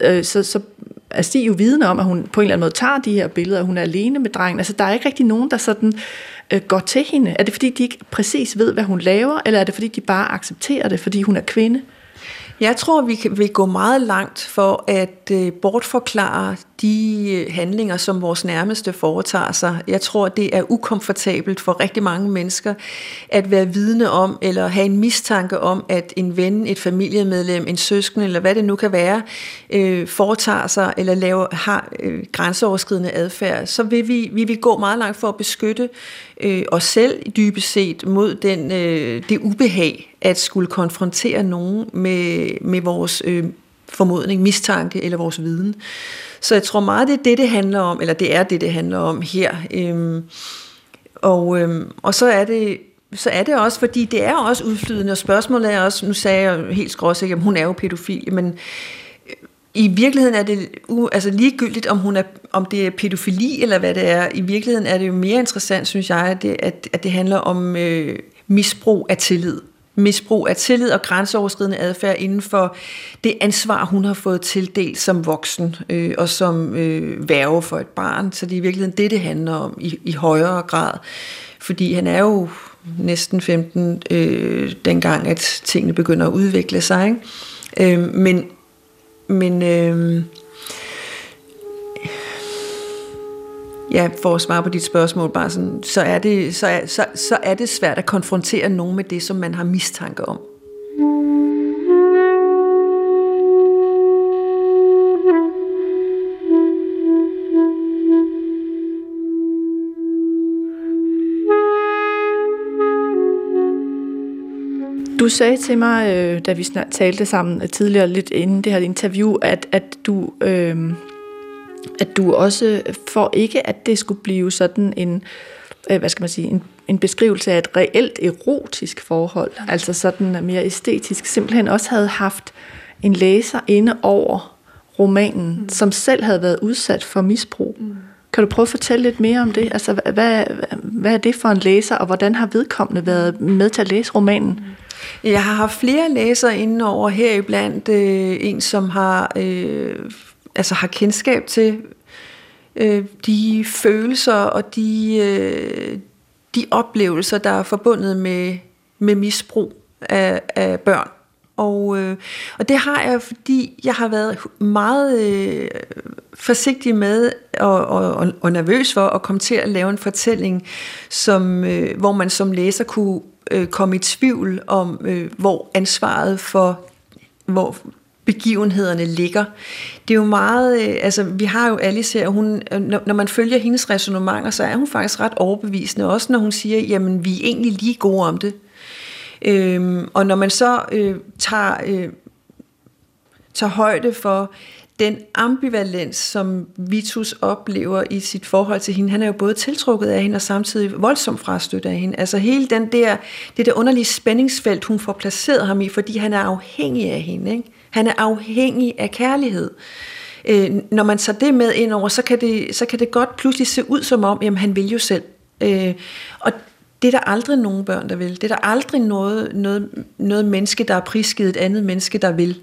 B: Øh, så, så er Stig jo vidne om, at hun på en eller anden måde tager de her billeder, og hun er alene med drengen. Altså, der er ikke rigtig nogen, der sådan øh, går til hende. Er det fordi, de ikke præcis ved, hvad hun laver, eller er det fordi, de bare accepterer det, fordi hun er kvinde?
C: Jeg tror, vi vil gå meget langt for at øh, bortforklare de øh, handlinger, som vores nærmeste foretager sig. Jeg tror, det er ukomfortabelt for rigtig mange mennesker at være vidne om, eller have en mistanke om, at en ven, et familiemedlem, en søsken, eller hvad det nu kan være, øh, foretager sig, eller laver, har øh, grænseoverskridende adfærd. Så vil vi, vi vil gå meget langt for at beskytte øh, os selv dybest set mod den, øh, det ubehag, at skulle konfrontere nogen med, med vores øh, formodning, mistanke eller vores viden. Så jeg tror meget, det er det, det handler om, eller det er det, det handler om her. Øhm, og, øhm, og så er det så er det også, fordi det er også udflydende, og spørgsmålet er også, nu sagde jeg helt skråsikker, at hun er jo pædofil, men øh, i virkeligheden er det u, altså ligegyldigt, om, hun er, om det er pædofili eller hvad det er. I virkeligheden er det jo mere interessant, synes jeg, at det, at, at det handler om øh, misbrug af tillid. Misbrug af tillid og grænseoverskridende adfærd inden for det ansvar, hun har fået tildelt som voksen øh, og som øh, værve for et barn. Så det er i virkeligheden det, det handler om i, i højere grad. Fordi han er jo næsten 15, øh, dengang at tingene begynder at udvikle sig. Ikke? Øh, men men øh, ja, for at svare på dit spørgsmål, bare sådan, så, er det, så, er, så, så er det svært at konfrontere nogen med det, som man har mistanke om.
B: Du sagde til mig, øh, da vi snart talte sammen tidligere lidt inden det her interview, at, at du... Øh, at du også, for ikke at det skulle blive sådan en, øh, hvad skal man sige, en, en beskrivelse af et reelt erotisk forhold, altså sådan mere æstetisk, simpelthen også havde haft en læser inde over romanen, mm. som selv havde været udsat for misbrug. Mm. Kan du prøve at fortælle lidt mere om det? Altså, hvad, hvad er det for en læser, og hvordan har vedkommende været med til at læse romanen? Mm.
C: Jeg har haft flere læsere inde over heriblandt øh, en, som har, øh, altså har kendskab til øh, de følelser og de, øh, de oplevelser, der er forbundet med, med misbrug af, af børn. Og, øh, og det har jeg, fordi jeg har været meget øh, forsigtig med og, og, og nervøs for at komme til at lave en fortælling, som, øh, hvor man som læser kunne øh, komme i tvivl om, øh, hvor ansvaret for, hvor begivenhederne ligger. Det er jo meget, øh, altså vi har jo Alice her, hun, øh, når, man følger hendes resonemanger, så er hun faktisk ret overbevisende, også når hun siger, jamen vi er egentlig lige gode om det. Øhm, og når man så øh, tager, øh, tager højde for den ambivalens, som Vitus oplever i sit forhold til hende, han er jo både tiltrukket af hende og samtidig voldsomt frastødt af hende. Altså hele den der, det der underlige spændingsfelt, hun får placeret ham i, fordi han er afhængig af hende. Ikke? Han er afhængig af kærlighed. Øh, når man tager det med ind over, så kan det, så kan det godt pludselig se ud som om, jamen han vil jo selv. Øh, og det er der aldrig nogen børn, der vil. Det er der aldrig noget, noget, noget menneske, der er prisgivet et andet menneske, der vil.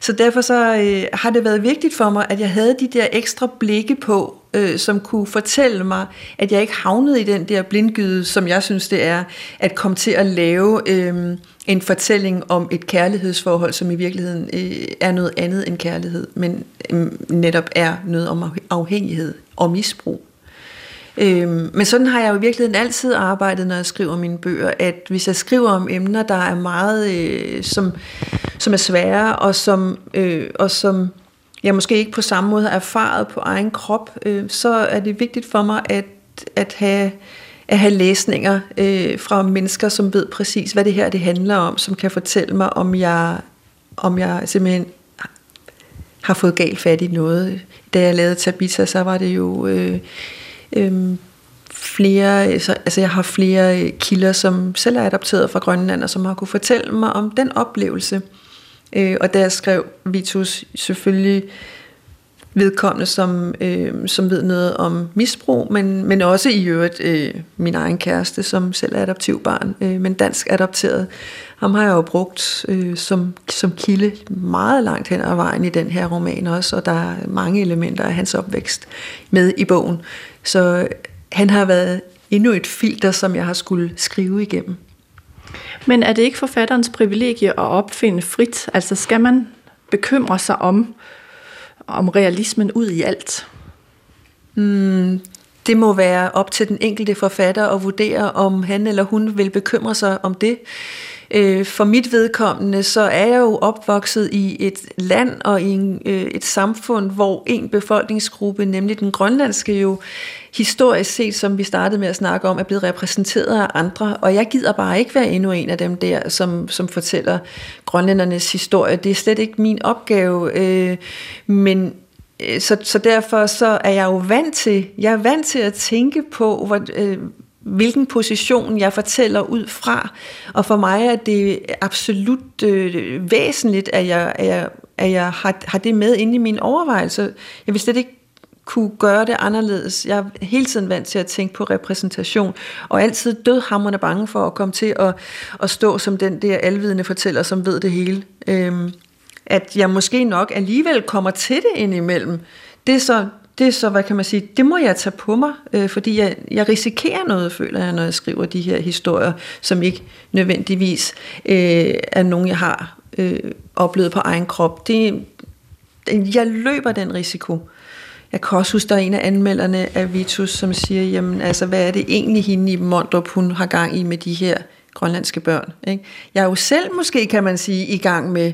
C: Så derfor så øh, har det været vigtigt for mig, at jeg havde de der ekstra blikke på, øh, som kunne fortælle mig, at jeg ikke havnede i den der blindgyde, som jeg synes det er, at komme til at lave øh, en fortælling om et kærlighedsforhold, som i virkeligheden øh, er noget andet end kærlighed, men øh, netop er noget om afhængighed og misbrug. Øhm, men sådan har jeg jo i virkeligheden altid arbejdet, når jeg skriver mine bøger, at hvis jeg skriver om emner, der er meget, øh, som, som er svære, og som, øh, og som jeg måske ikke på samme måde har erfaret på egen krop, øh, så er det vigtigt for mig at, at have at have læsninger øh, fra mennesker, som ved præcis, hvad det her det handler om, som kan fortælle mig, om jeg, om jeg simpelthen har fået galt fat i noget. Da jeg lavede Tabitha, så var det jo øh, øh, flere, altså, altså jeg har flere øh, kilder, som selv er adopteret fra Grønland, og som har kunne fortælle mig om den oplevelse. Øh, og der skrev Vitus selvfølgelig vedkommende, som, øh, som ved noget om misbrug, men, men også i øvrigt øh, min egen kæreste, som selv er adoptivbarn, øh, men dansk adopteret. Ham har jeg jo brugt øh, som, som kilde meget langt hen ad vejen i den her roman også, og der er mange elementer af hans opvækst med i bogen. Så han har været endnu et filter, som jeg har skulle skrive igennem.
B: Men er det ikke forfatterens privilegie at opfinde frit? Altså skal man bekymre sig om, om realismen ud i alt?
C: Mm, det må være op til den enkelte forfatter at vurdere, om han eller hun vil bekymre sig om det. Øh, for mit vedkommende, så er jeg jo opvokset i et land og i en, øh, et samfund, hvor en befolkningsgruppe, nemlig den grønlandske jo, historisk set, som vi startede med at snakke om, er blevet repræsenteret af andre, og jeg gider bare ikke være endnu en af dem der, som, som fortæller grønlændernes historie. Det er slet ikke min opgave, øh, men øh, så, så derfor så er jeg jo vant til, jeg er vant til at tænke på, hvor, øh, hvilken position jeg fortæller ud fra. Og for mig er det absolut øh, væsentligt, at jeg, at jeg, at jeg har, har det med inde i min overvejelse. Jeg vil slet ikke kunne gøre det anderledes. Jeg er hele tiden vant til at tænke på repræsentation, og altid dødhamrende bange for at komme til at, at stå som den der alvidende fortæller, som ved det hele. Øhm, at jeg måske nok alligevel kommer til det indimellem, det er så, det er så, hvad kan man sige, det må jeg tage på mig, øh, fordi jeg, jeg risikerer noget, føler jeg, når jeg skriver de her historier, som ikke nødvendigvis øh, er nogen, jeg har øh, oplevet på egen krop. Det, jeg løber den risiko. Jeg kan også huske, der er en af anmelderne af Vitus, som siger, jamen altså, hvad er det egentlig hende i Mondrup, hun har gang i med de her grønlandske børn? Ikke? Jeg er jo selv måske, kan man sige, i gang med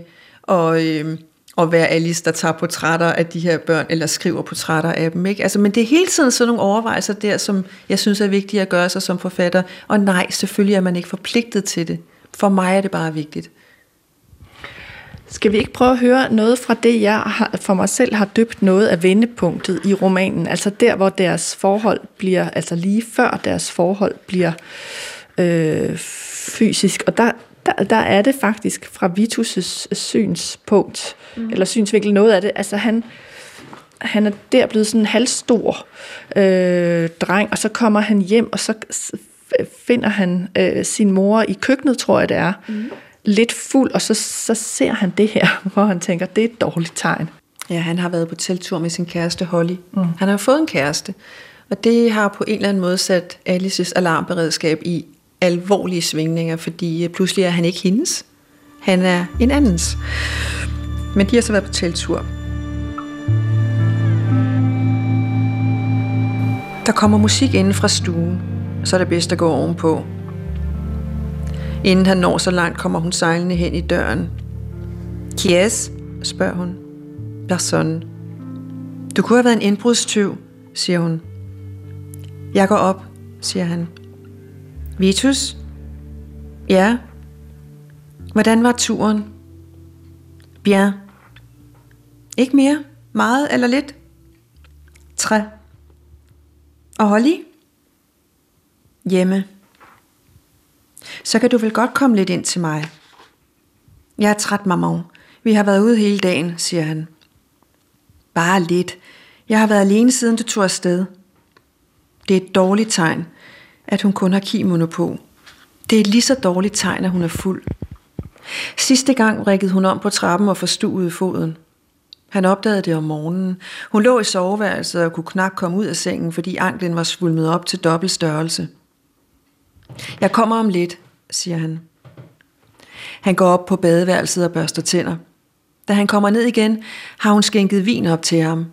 C: at, øh, at være Alice, der tager portrætter af de her børn, eller skriver portrætter af dem. Ikke? Altså, men det er hele tiden sådan nogle overvejelser der, som jeg synes er vigtige at gøre sig som forfatter. Og nej, selvfølgelig er man ikke forpligtet til det. For mig er det bare vigtigt.
B: Skal vi ikke prøve at høre noget fra det, jeg har, for mig selv har døbt noget af vendepunktet i romanen? Altså der, hvor deres forhold bliver, altså lige før deres forhold bliver øh, fysisk. Og der, der, der er det faktisk fra Vitus' synspunkt, mm. eller synsvinkel noget af det. Altså han, han er der blevet sådan en halvstor øh, dreng, og så kommer han hjem, og så finder han øh, sin mor i køkkenet, tror jeg det er. Mm lidt fuld, og så, så ser han det her, hvor han tænker, det er et dårligt tegn.
C: Ja, han har været på teltur med sin kæreste Holly. Mm. Han har fået en kæreste, og det har på en eller anden måde sat Alices alarmberedskab i alvorlige svingninger, fordi øh, pludselig er han ikke hendes. Han er en andens. Men de har så været på teltur. Der kommer musik inden fra stuen, så er det bedst at gå ovenpå. Inden han når så langt, kommer hun sejlende hen i døren. Kies? spørger hun. Person. Du kunne have været en indbrudstyv, siger hun. Jeg går op, siger han. Vitus? Ja? Hvordan var turen? Bien. Ikke mere? Meget eller lidt? Tre. Og Holly? Hjemme så kan du vel godt komme lidt ind til mig. Jeg er træt, maman. Vi har været ude hele dagen, siger han. Bare lidt. Jeg har været alene siden du tog afsted. Det er et dårligt tegn, at hun kun har kimono på. Det er et lige så dårligt tegn, at hun er fuld. Sidste gang rækkede hun om på trappen og forstuede foden. Han opdagede det om morgenen. Hun lå i soveværelset og kunne knap komme ud af sengen, fordi anklen var svulmet op til dobbelt størrelse. Jeg kommer om lidt, siger han. Han går op på badeværelset og børster tænder. Da han kommer ned igen, har hun skænket vin op til ham.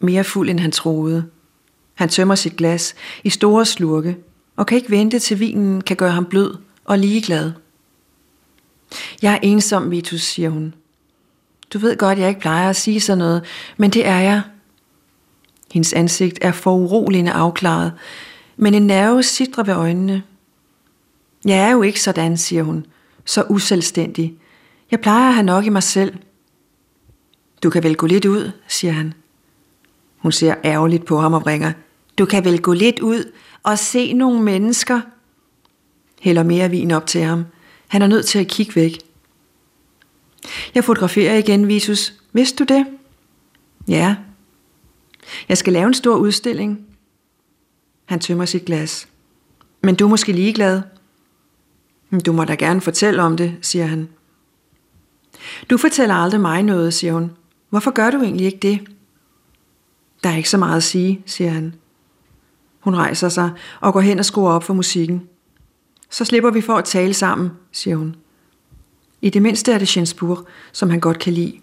C: Mere fuld, end han troede. Han tømmer sit glas i store slurke, og kan ikke vente til vinen kan gøre ham blød og ligeglad. Jeg er ensom, Vitus, siger hun. Du ved godt, jeg ikke plejer at sige sådan noget, men det er jeg. Hendes ansigt er foruroligende afklaret, men en nerve sidder ved øjnene. Jeg er jo ikke sådan, siger hun. Så uselvstændig. Jeg plejer at have nok i mig selv. Du kan vel gå lidt ud, siger han. Hun ser ærgerligt på ham og ringer. Du kan vel gå lidt ud og se nogle mennesker. Hælder mere vin op til ham. Han er nødt til at kigge væk. Jeg fotograferer igen, Visus. Vidste du det? Ja. Jeg skal lave en stor udstilling. Han tømmer sit glas. Men du er måske ligeglad. Du må da gerne fortælle om det, siger han. Du fortæller aldrig mig noget, siger hun. Hvorfor gør du egentlig ikke det? Der er ikke så meget at sige, siger han. Hun rejser sig og går hen og skruer op for musikken. Så slipper vi for at tale sammen, siger hun. I det mindste er det Gensburg, som han godt kan lide.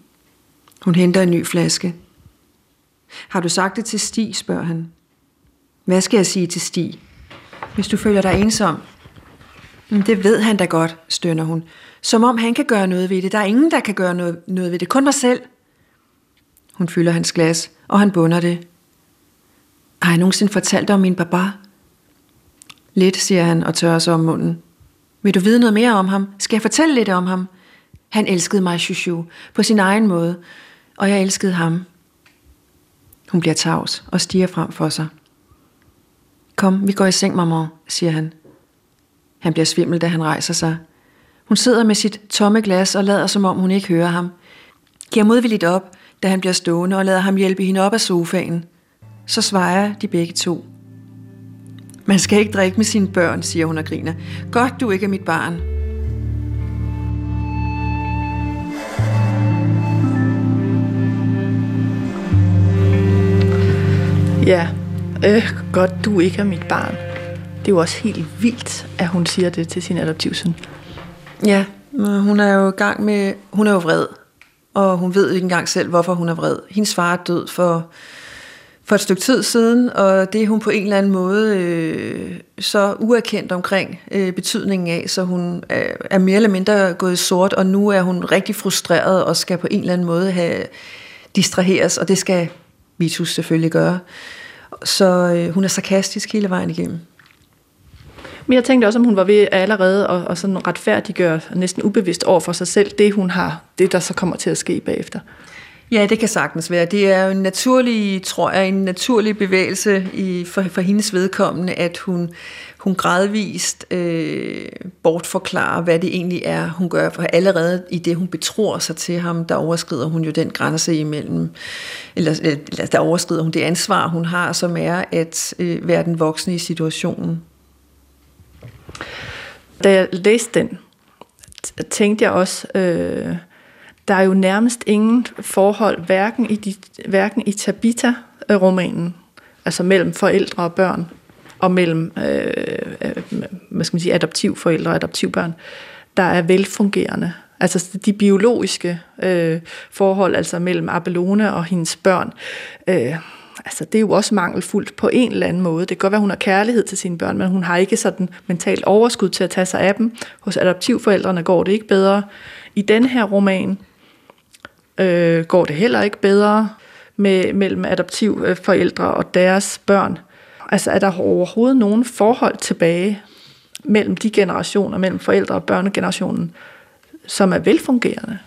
C: Hun henter en ny flaske. Har du sagt det til Stig, spørger han. Hvad skal jeg sige til Stig? Hvis du føler dig ensom. Mm, det ved han da godt, stønner hun. Som om han kan gøre noget ved det. Der er ingen, der kan gøre noget, noget ved det. Kun mig selv. Hun fylder hans glas, og han bunder det. Har jeg nogensinde fortalt dig om min baba? Lidt, siger han og tørrer sig om munden. Vil du vide noget mere om ham? Skal jeg fortælle lidt om ham? Han elskede mig, Shushu, på sin egen måde, og jeg elskede ham. Hun bliver tavs og stiger frem for sig. Kom, vi går i seng, mamma, siger han. Han bliver svimmel, da han rejser sig. Hun sidder med sit tomme glas og lader, som om hun ikke hører ham. Giver modvilligt op, da han bliver stående og lader ham hjælpe hende op af sofaen. Så svarer de begge to. Man skal ikke drikke med sine børn, siger hun og griner. Godt, du ikke er mit barn.
B: Ja, øh, godt du ikke er mit barn. Det er jo også helt vildt, at hun siger det til sin adoptivsøn.
C: Ja, hun er jo i gang med, hun er jo vred, og hun ved ikke engang selv, hvorfor hun er vred. Hendes far er død for, for et stykke tid siden, og det er hun på en eller anden måde øh, så uerkendt omkring øh, betydningen af, så hun er, er mere eller mindre gået sort, og nu er hun rigtig frustreret og skal på en eller anden måde have distraheres, og det skal Vitus selvfølgelig gøre. Så øh, hun er sarkastisk hele vejen igennem.
B: Men jeg tænkte også, om hun var ved allerede at, at sådan retfærdiggøre næsten ubevidst over for sig selv, det hun har, det der så kommer til at ske bagefter.
C: Ja, det kan sagtens være. Det er jo en naturlig, tror jeg, en naturlig bevægelse i, for, for hendes vedkommende, at hun, hun gradvist øh, bortforklarer, hvad det egentlig er, hun gør. For allerede i det, hun betror sig til ham, der overskrider hun jo den grænse imellem, eller, eller der overskrider hun det ansvar, hun har, som er at øh, være den voksne i situationen.
B: Da jeg læste den, tænkte jeg også, øh, der er jo nærmest ingen forhold, hverken i, de, hverken i Tabita-romanen, altså mellem forældre og børn, og mellem øh, øh, hvad skal man sige, adoptivforældre og adoptivbørn, der er velfungerende. Altså de biologiske øh, forhold, altså mellem Abelone og hendes børn, øh, altså det er jo også mangelfuldt på en eller anden måde. Det kan godt være, hun har kærlighed til sine børn, men hun har ikke sådan mentalt overskud til at tage sig af dem. Hos adoptivforældrene går det ikke bedre. I den her roman øh, går det heller ikke bedre med, mellem adoptivforældre øh, og deres børn. Altså er der overhovedet nogen forhold tilbage mellem de generationer, mellem forældre- og børnegenerationen, som er velfungerende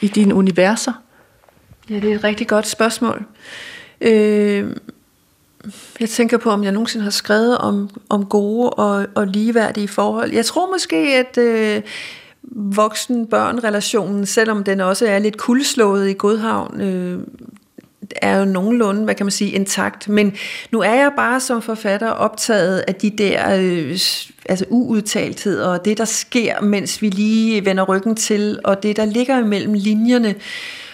B: i dine universer?
C: Ja, det er et rigtig godt spørgsmål. Øh, jeg tænker på, om jeg nogensinde har skrevet om, om gode og, og ligeværdige forhold. Jeg tror måske, at øh, voksen-børn-relationen, selvom den også er lidt kuldslået i Godhavn, øh, er jo nogenlunde, hvad kan man sige, intakt. Men nu er jeg bare som forfatter optaget af de der øh, altså uudtaltheder, og det, der sker, mens vi lige vender ryggen til, og det, der ligger imellem linjerne.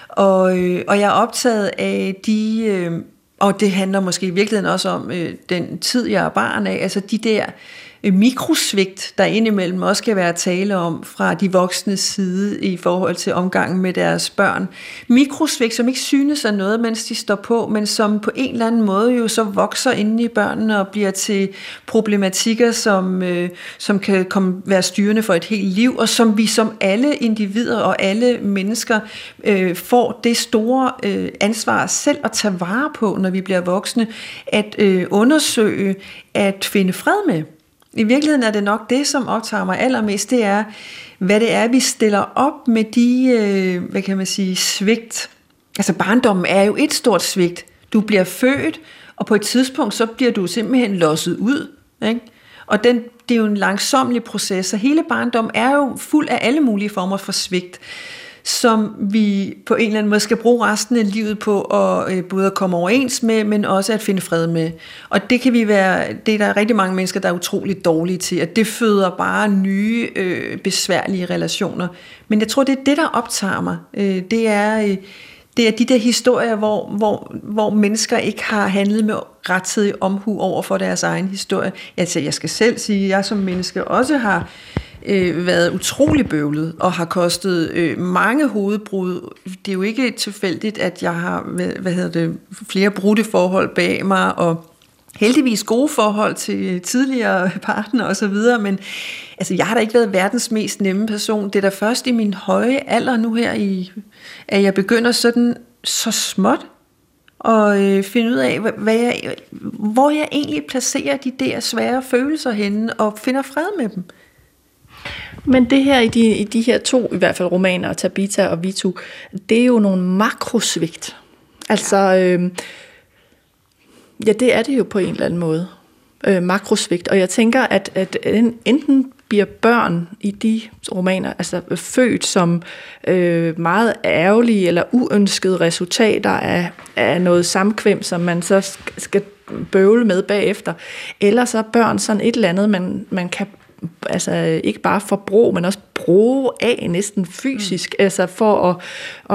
C: Og, øh, og jeg er optaget af de, øh, og det handler måske i virkeligheden også om øh, den tid, jeg er barn af, altså de der Øh, mikrosvigt, der indimellem også kan være tale om fra de voksnes side i forhold til omgangen med deres børn. Mikrosvigt, som ikke synes af noget, mens de står på, men som på en eller anden måde jo så vokser inde i børnene og bliver til problematikker, som, øh, som kan komme, være styrende for et helt liv, og som vi som alle individer og alle mennesker øh, får det store øh, ansvar selv at tage vare på, når vi bliver voksne, at øh, undersøge, at finde fred med. I virkeligheden er det nok det, som optager mig allermest, det er, hvad det er, vi stiller op med de, øh, hvad kan man sige, svigt. Altså barndommen er jo et stort svigt. Du bliver født, og på et tidspunkt, så bliver du simpelthen losset ud. Ikke? Og den, det er jo en langsomlig proces, så hele barndommen er jo fuld af alle mulige former for svigt som vi på en eller anden måde skal bruge resten af livet på at øh, både at komme overens med, men også at finde fred med. Og det kan vi være, det er der rigtig mange mennesker, der er utroligt dårlige til, at det føder bare nye øh, besværlige relationer. Men jeg tror, det er det, der optager mig. Øh, det er... Øh, det er de der historier, hvor, hvor, hvor mennesker ikke har handlet med rettidig omhu over for deres egen historie. Altså, jeg skal selv sige, at jeg som menneske også har øh, været utrolig bøvlet og har kostet øh, mange hovedbrud. Det er jo ikke tilfældigt, at jeg har hvad, hvad hedder det, flere brudte forhold bag mig og heldigvis gode forhold til tidligere partner og så videre, men altså, jeg har da ikke været verdens mest nemme person. Det er da først i min høje alder nu her, i, at jeg begynder sådan så småt at øh, finde ud af, hvad jeg, hvor jeg egentlig placerer de der svære følelser henne, og finder fred med dem.
B: Men det her i de, i de her to, i hvert fald romaner, Tabita og Vitu, det er jo nogle makrosvigt. Altså, øh, ja, det er det jo på en eller anden måde. Øh, makrosvigt. Og jeg tænker, at, at enten bliver børn i de romaner altså født som øh, meget ærgerlige eller uønskede resultater af, af noget samkvem, som man så skal bøvle med bagefter. Eller så er børn sådan et eller andet, man, man kan altså ikke bare forbruge, men også bruge af næsten fysisk, mm. altså for at,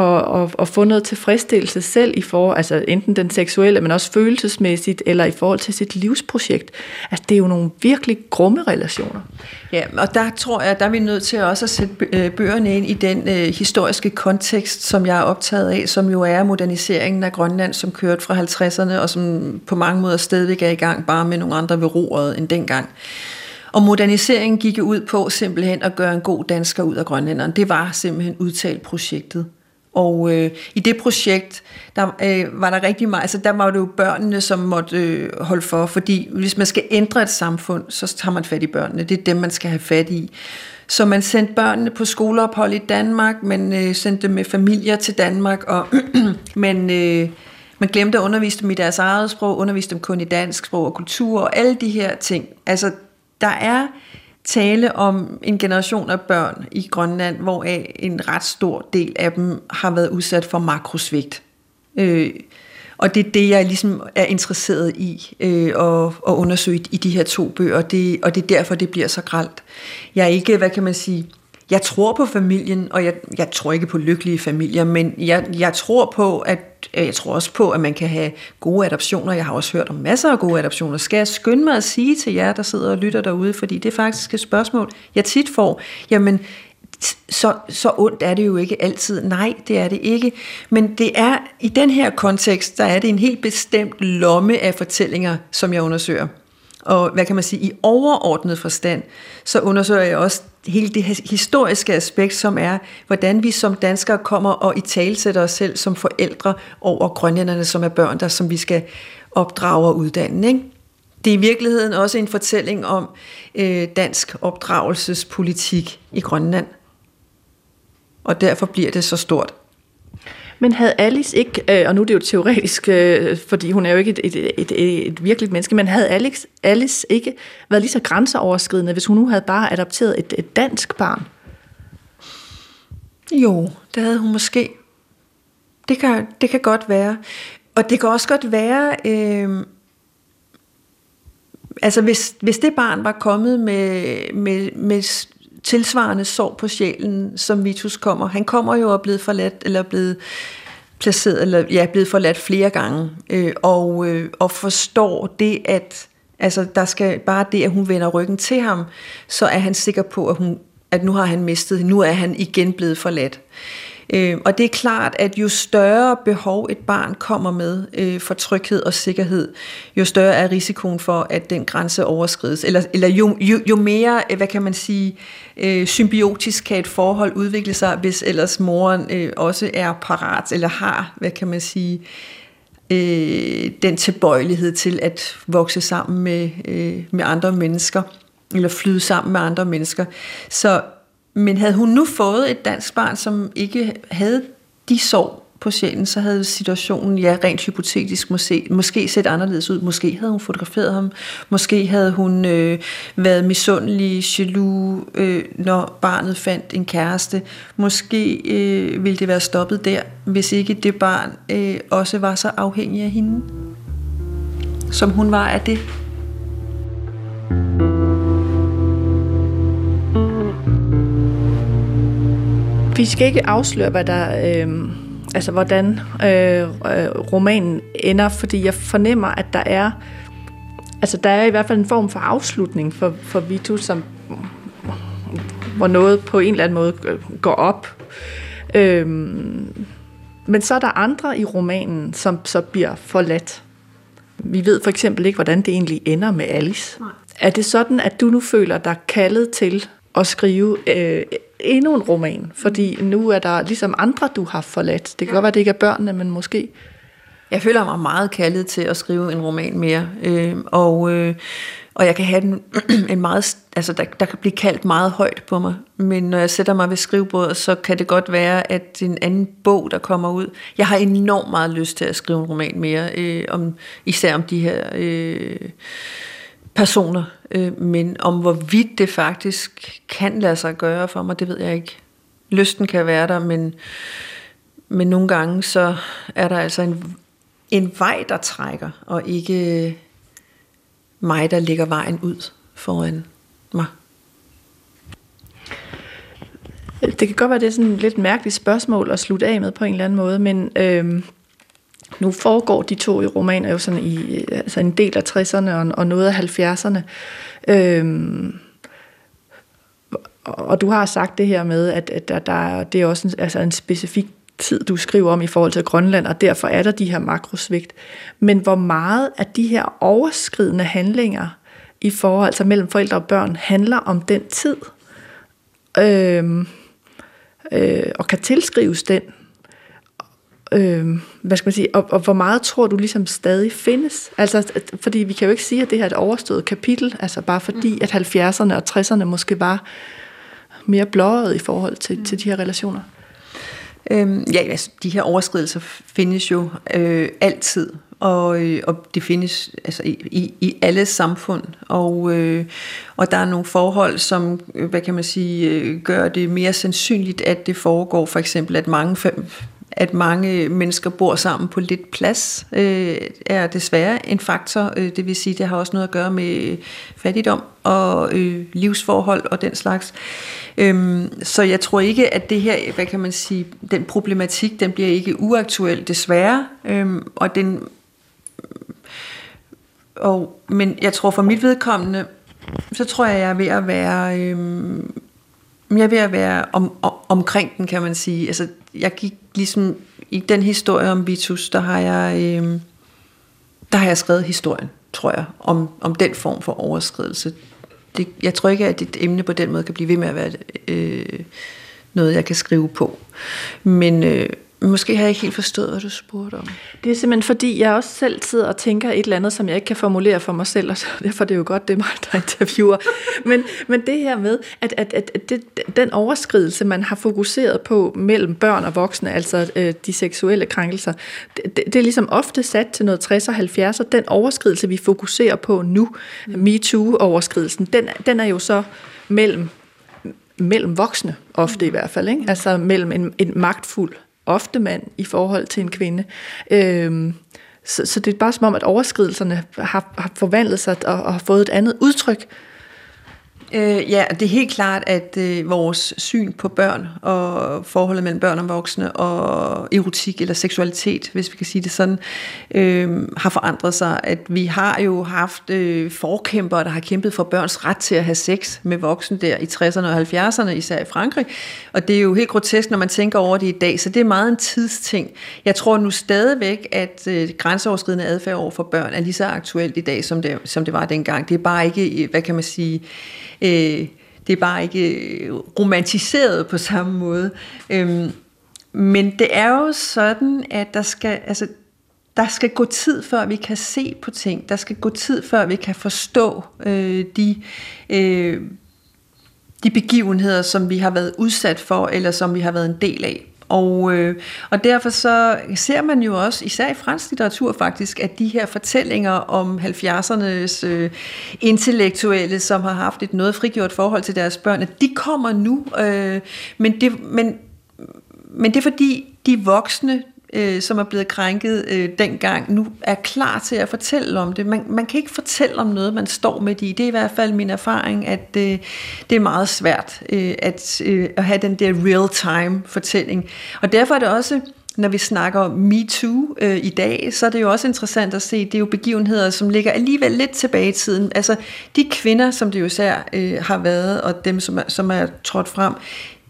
B: at, at, at få noget tilfredsstillelse selv i for, altså enten den seksuelle, men også følelsesmæssigt, eller i forhold til sit livsprojekt. Altså det er jo nogle virkelig grumme relationer.
C: Ja, og der tror jeg, der er vi nødt til også at sætte øh, bøgerne ind i den øh, historiske kontekst, som jeg er optaget af, som jo er moderniseringen af Grønland, som kørte fra 50'erne, og som på mange måder stadigvæk er i gang, bare med nogle andre ved roret end dengang. Og moderniseringen gik ud på simpelthen at gøre en god dansker ud af grønlænderen. Det var simpelthen udtalt projektet. Og øh, i det projekt, der øh, var der rigtig meget, altså der var det jo børnene, som måtte øh, holde for, fordi hvis man skal ændre et samfund, så tager man fat i børnene. Det er dem, man skal have fat i. Så man sendte børnene på skoleophold i Danmark, man øh, sendte dem med familier til Danmark, og men øh, man glemte at undervise dem i deres eget sprog, undervise dem kun i dansk sprog og kultur og alle de her ting. Altså der er tale om en generation af børn i Grønland, hvor en ret stor del af dem har været udsat for makrosvigt. Øh, og det er det, jeg ligesom er interesseret i øh, at, at undersøge i de her to bøger, det, og det er derfor, det bliver så gralt. Jeg er ikke, hvad kan man sige, jeg tror på familien, og jeg, jeg tror ikke på lykkelige familier, men jeg, jeg tror på, at øh, jeg tror også på, at man kan have gode adoptioner. Jeg har også hørt om masser af gode adoptioner. Skal jeg skynde mig at sige til jer, der sidder og lytter derude, fordi det er faktisk et spørgsmål, jeg tit får. Jamen, så, så ondt er det jo ikke altid. Nej, det er det ikke. Men det er i den her kontekst, der er det en helt bestemt lomme af fortællinger, som jeg undersøger. Og hvad kan man sige, i overordnet forstand, så undersøger jeg også hele det historiske aspekt, som er, hvordan vi som danskere kommer og i talsætter os selv som forældre over grønlænderne, som er børn, der som vi skal opdrage og uddanne. Ikke? Det er i virkeligheden også en fortælling om øh, dansk opdragelsespolitik i Grønland. Og derfor bliver det så stort.
B: Men havde Alice ikke, øh, og nu er det jo teoretisk, øh, fordi hun er jo ikke et, et, et, et, et virkeligt menneske, men havde Alice, Alice ikke været lige så grænseoverskridende, hvis hun nu havde bare adopteret et, et dansk barn?
C: Jo, det havde hun måske. Det kan, det kan godt være. Og det kan også godt være, øh, altså hvis, hvis det barn var kommet med, med, med tilsvarende sorg på sjælen, som Vitus kommer. Han kommer jo og er blevet forladt, eller blevet placeret, eller ja, blevet forladt flere gange, øh, og, øh, og forstår det, at altså, der skal bare det, at hun vender ryggen til ham, så er han sikker på, at, hun, at nu har han mistet, nu er han igen blevet forladt. Øh, og det er klart, at jo større behov et barn kommer med øh, for tryghed og sikkerhed, jo større er risikoen for, at den grænse overskrides. Eller, eller jo, jo, jo mere, øh, hvad kan man sige, øh, symbiotisk kan et forhold udvikle sig, hvis ellers moren øh, også er parat, eller har, hvad kan man sige, øh, den tilbøjelighed til at vokse sammen med, øh, med andre mennesker, eller flyde sammen med andre mennesker. Så men havde hun nu fået et dansk barn, som ikke havde de sorg på sjælen, så havde situationen, ja, rent hypotetisk måske, måske set anderledes ud. Måske havde hun fotograferet ham. Måske havde hun øh, været misundelig, jaloux, øh, når barnet fandt en kæreste. Måske øh, ville det være stoppet der, hvis ikke det barn øh, også var så afhængig af hende, som hun var af det.
B: Vi skal ikke afsløre, hvad der øh, altså hvordan øh, øh, romanen ender, fordi jeg fornemmer, at der er, altså der er i hvert fald en form for afslutning for, for Vitu, som hvor noget på en eller anden måde går op. Øhm, men så er der andre i romanen, som så bliver forladt. Vi ved for eksempel ikke, hvordan det egentlig ender med Alice. Nej. Er det sådan, at du nu føler dig kaldet til at skrive øh, endnu en roman? Fordi nu er der ligesom andre, du har forladt. Det kan ja. godt være, det ikke er børnene, men måske...
C: Jeg føler mig meget kaldet til at skrive en roman mere. Øh, og... Øh, og jeg kan have en, en meget, altså der, der kan blive kaldt meget højt på mig. Men når jeg sætter mig ved skrivebordet, så kan det godt være, at en anden bog, der kommer ud. Jeg har enormt meget lyst til at skrive en roman mere, øh, om, især om de her øh, personer. Øh, men om hvorvidt det faktisk kan lade sig gøre for mig, det ved jeg ikke. Lysten kan være der, men, men nogle gange så er der altså en, en vej, der trækker, og ikke øh, mig, der ligger vejen ud foran mig.
B: Det kan godt være, det er sådan et lidt mærkeligt spørgsmål at slutte af med på en eller anden måde, men øh, nu foregår de to i romaner jo sådan i øh, altså en del af 60'erne og, og noget af 70'erne. Øhm, og du har sagt det her med, at, at der, der, det er også en, altså en specifik tid, du skriver om i forhold til Grønland, og derfor er der de her makrosvigt. Men hvor meget af de her overskridende handlinger i forhold, altså mellem forældre og børn, handler om den tid, øhm, øh, og kan tilskrives den, Øhm, hvad skal man sige, og, og hvor meget tror du ligesom stadig findes? Altså, fordi vi kan jo ikke sige, at det her er et overstået kapitel, altså bare fordi, mm. at 70'erne og 60'erne måske var mere blåret i forhold til, mm. til de her relationer.
C: Øhm, ja, altså, de her overskridelser findes jo øh, altid, og, øh, og det findes altså, i, i, i alle samfund, og, øh, og der er nogle forhold, som, øh, hvad kan man sige, øh, gør det mere sandsynligt, at det foregår, for eksempel, at mange at mange mennesker bor sammen på lidt plads, øh, er desværre en faktor. Øh, det vil sige, det har også noget at gøre med fattigdom og øh, livsforhold og den slags. Øhm, så jeg tror ikke, at det her, hvad kan man sige, den problematik, den bliver ikke uaktuel, desværre. Øhm, og den, og, men jeg tror for mit vedkommende, så tror jeg, jeg er ved at være... Øhm, jeg er ved at være om, om, omkring den, kan man sige. Altså, jeg gik ligesom i den historie om Vitus, der har jeg, øh, der har jeg skrevet historien, tror jeg, om, om den form for overskridelse. Det, jeg tror ikke, at dit emne på den måde kan blive ved med at være øh, noget, jeg kan skrive på. Men, øh, Måske har jeg ikke helt forstået, hvad du spurgte om.
B: Det er simpelthen fordi, jeg også selv sidder og tænker et eller andet, som jeg ikke kan formulere for mig selv, og derfor er det jo godt, det er mig, der interviewer. Men, men det her med, at, at, at det, den overskridelse, man har fokuseret på mellem børn og voksne, altså øh, de seksuelle krænkelser, det, det, det er ligesom ofte sat til noget 60 og 70, og den overskridelse, vi fokuserer på nu, mm. MeToo-overskridelsen, den, den er jo så mellem mellem voksne, ofte i hvert fald, ikke? altså mellem en, en magtfuld ofte mand i forhold til en kvinde. Øhm, så, så det er bare som om, at overskridelserne har, har forvandlet sig og, og har fået et andet udtryk,
C: Øh, ja, det er helt klart, at øh, vores syn på børn og forholdet mellem børn og voksne og erotik eller seksualitet, hvis vi kan sige det sådan, øh, har forandret sig. At vi har jo haft øh, forkæmpere, der har kæmpet for børns ret til at have sex med voksne der i 60'erne og 70'erne, især i Frankrig. Og det er jo helt grotesk, når man tænker over det i dag, så det er meget en tidsting. Jeg tror nu stadigvæk, at øh, grænseoverskridende adfærd over for børn er lige så aktuelt i dag, som det, som det var dengang. Det er bare ikke, hvad kan man sige, Øh, det er bare ikke øh, romantiseret på samme måde. Øhm, men det er jo sådan, at der skal, altså, der skal gå tid, før vi kan se på ting. Der skal gå tid, før vi kan forstå øh, de, øh, de begivenheder, som vi har været udsat for, eller som vi har været en del af. Og, øh, og derfor så ser man jo også, især i fransk litteratur faktisk, at de her fortællinger om 70'ernes øh, intellektuelle, som har haft et noget frigjort forhold til deres børn, at de kommer nu. Øh, men, det, men, men det er fordi, de voksne, øh, som er blevet krænket øh, dengang, nu er klar til at fortælle om det. Man, man kan ikke fortælle om noget, man står med i. Det er i hvert fald min erfaring, at øh, det er meget svært øh, at, øh, at have den der real-time fortælling. Og derfor er det også når vi snakker om MeToo øh, i dag, så er det jo også interessant at se, det er jo begivenheder, som ligger alligevel lidt tilbage i tiden. Altså de kvinder, som det jo især øh, har været, og dem, som er, som er trådt frem,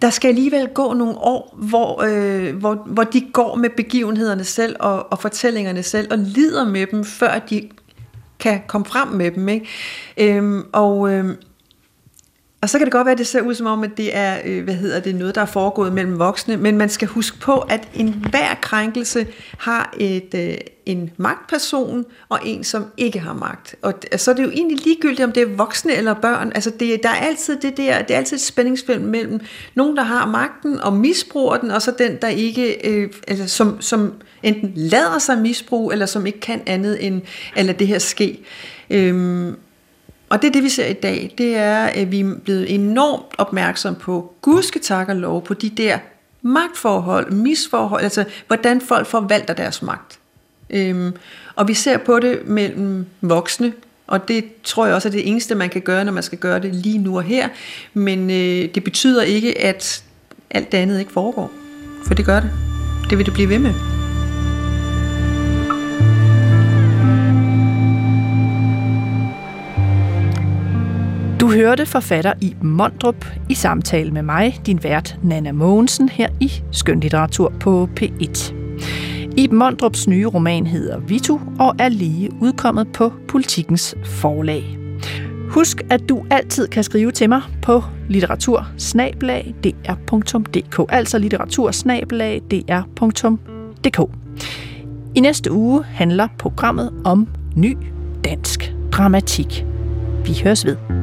C: der skal alligevel gå nogle år, hvor, øh, hvor, hvor de går med begivenhederne selv og, og fortællingerne selv, og lider med dem, før de kan komme frem med dem. Ikke? Øhm, og... Øh, og så kan det godt være, at det ser ud som om, at det er øh, hvad hedder det, noget, der er foregået mellem voksne, men man skal huske på, at enhver krænkelse har et, øh, en magtperson og en, som ikke har magt. Og så er det jo egentlig ligegyldigt, om det er voksne eller børn. Altså det, der er altid det der, det er altid et spændingsfelt mellem nogen, der har magten og misbruger den, og så den, der ikke, øh, altså, som, som enten lader sig misbruge, eller som ikke kan andet end at lade det her ske. Øhm, og det er det, vi ser i dag. Det er, at vi er blevet enormt opmærksom på, gudske tak og lov, på de der magtforhold, misforhold, altså hvordan folk forvalter deres magt. Øhm, og vi ser på det mellem voksne, og det tror jeg også er det eneste, man kan gøre, når man skal gøre det lige nu og her. Men øh, det betyder ikke, at alt det andet ikke foregår. For det gør det. Det vil det blive ved med.
B: Du hørte forfatter i Mondrup i samtale med mig, din vært Nana Mogensen, her i Skønlitteratur på P1. Iben Mondrups nye roman hedder Vitu og er lige udkommet på Politikens forlag. Husk, at du altid kan skrive til mig på litteratursnablag.dr.dk, altså litteratursnablag.dr.dk. I næste uge handler programmet om ny dansk dramatik. Vi høres ved.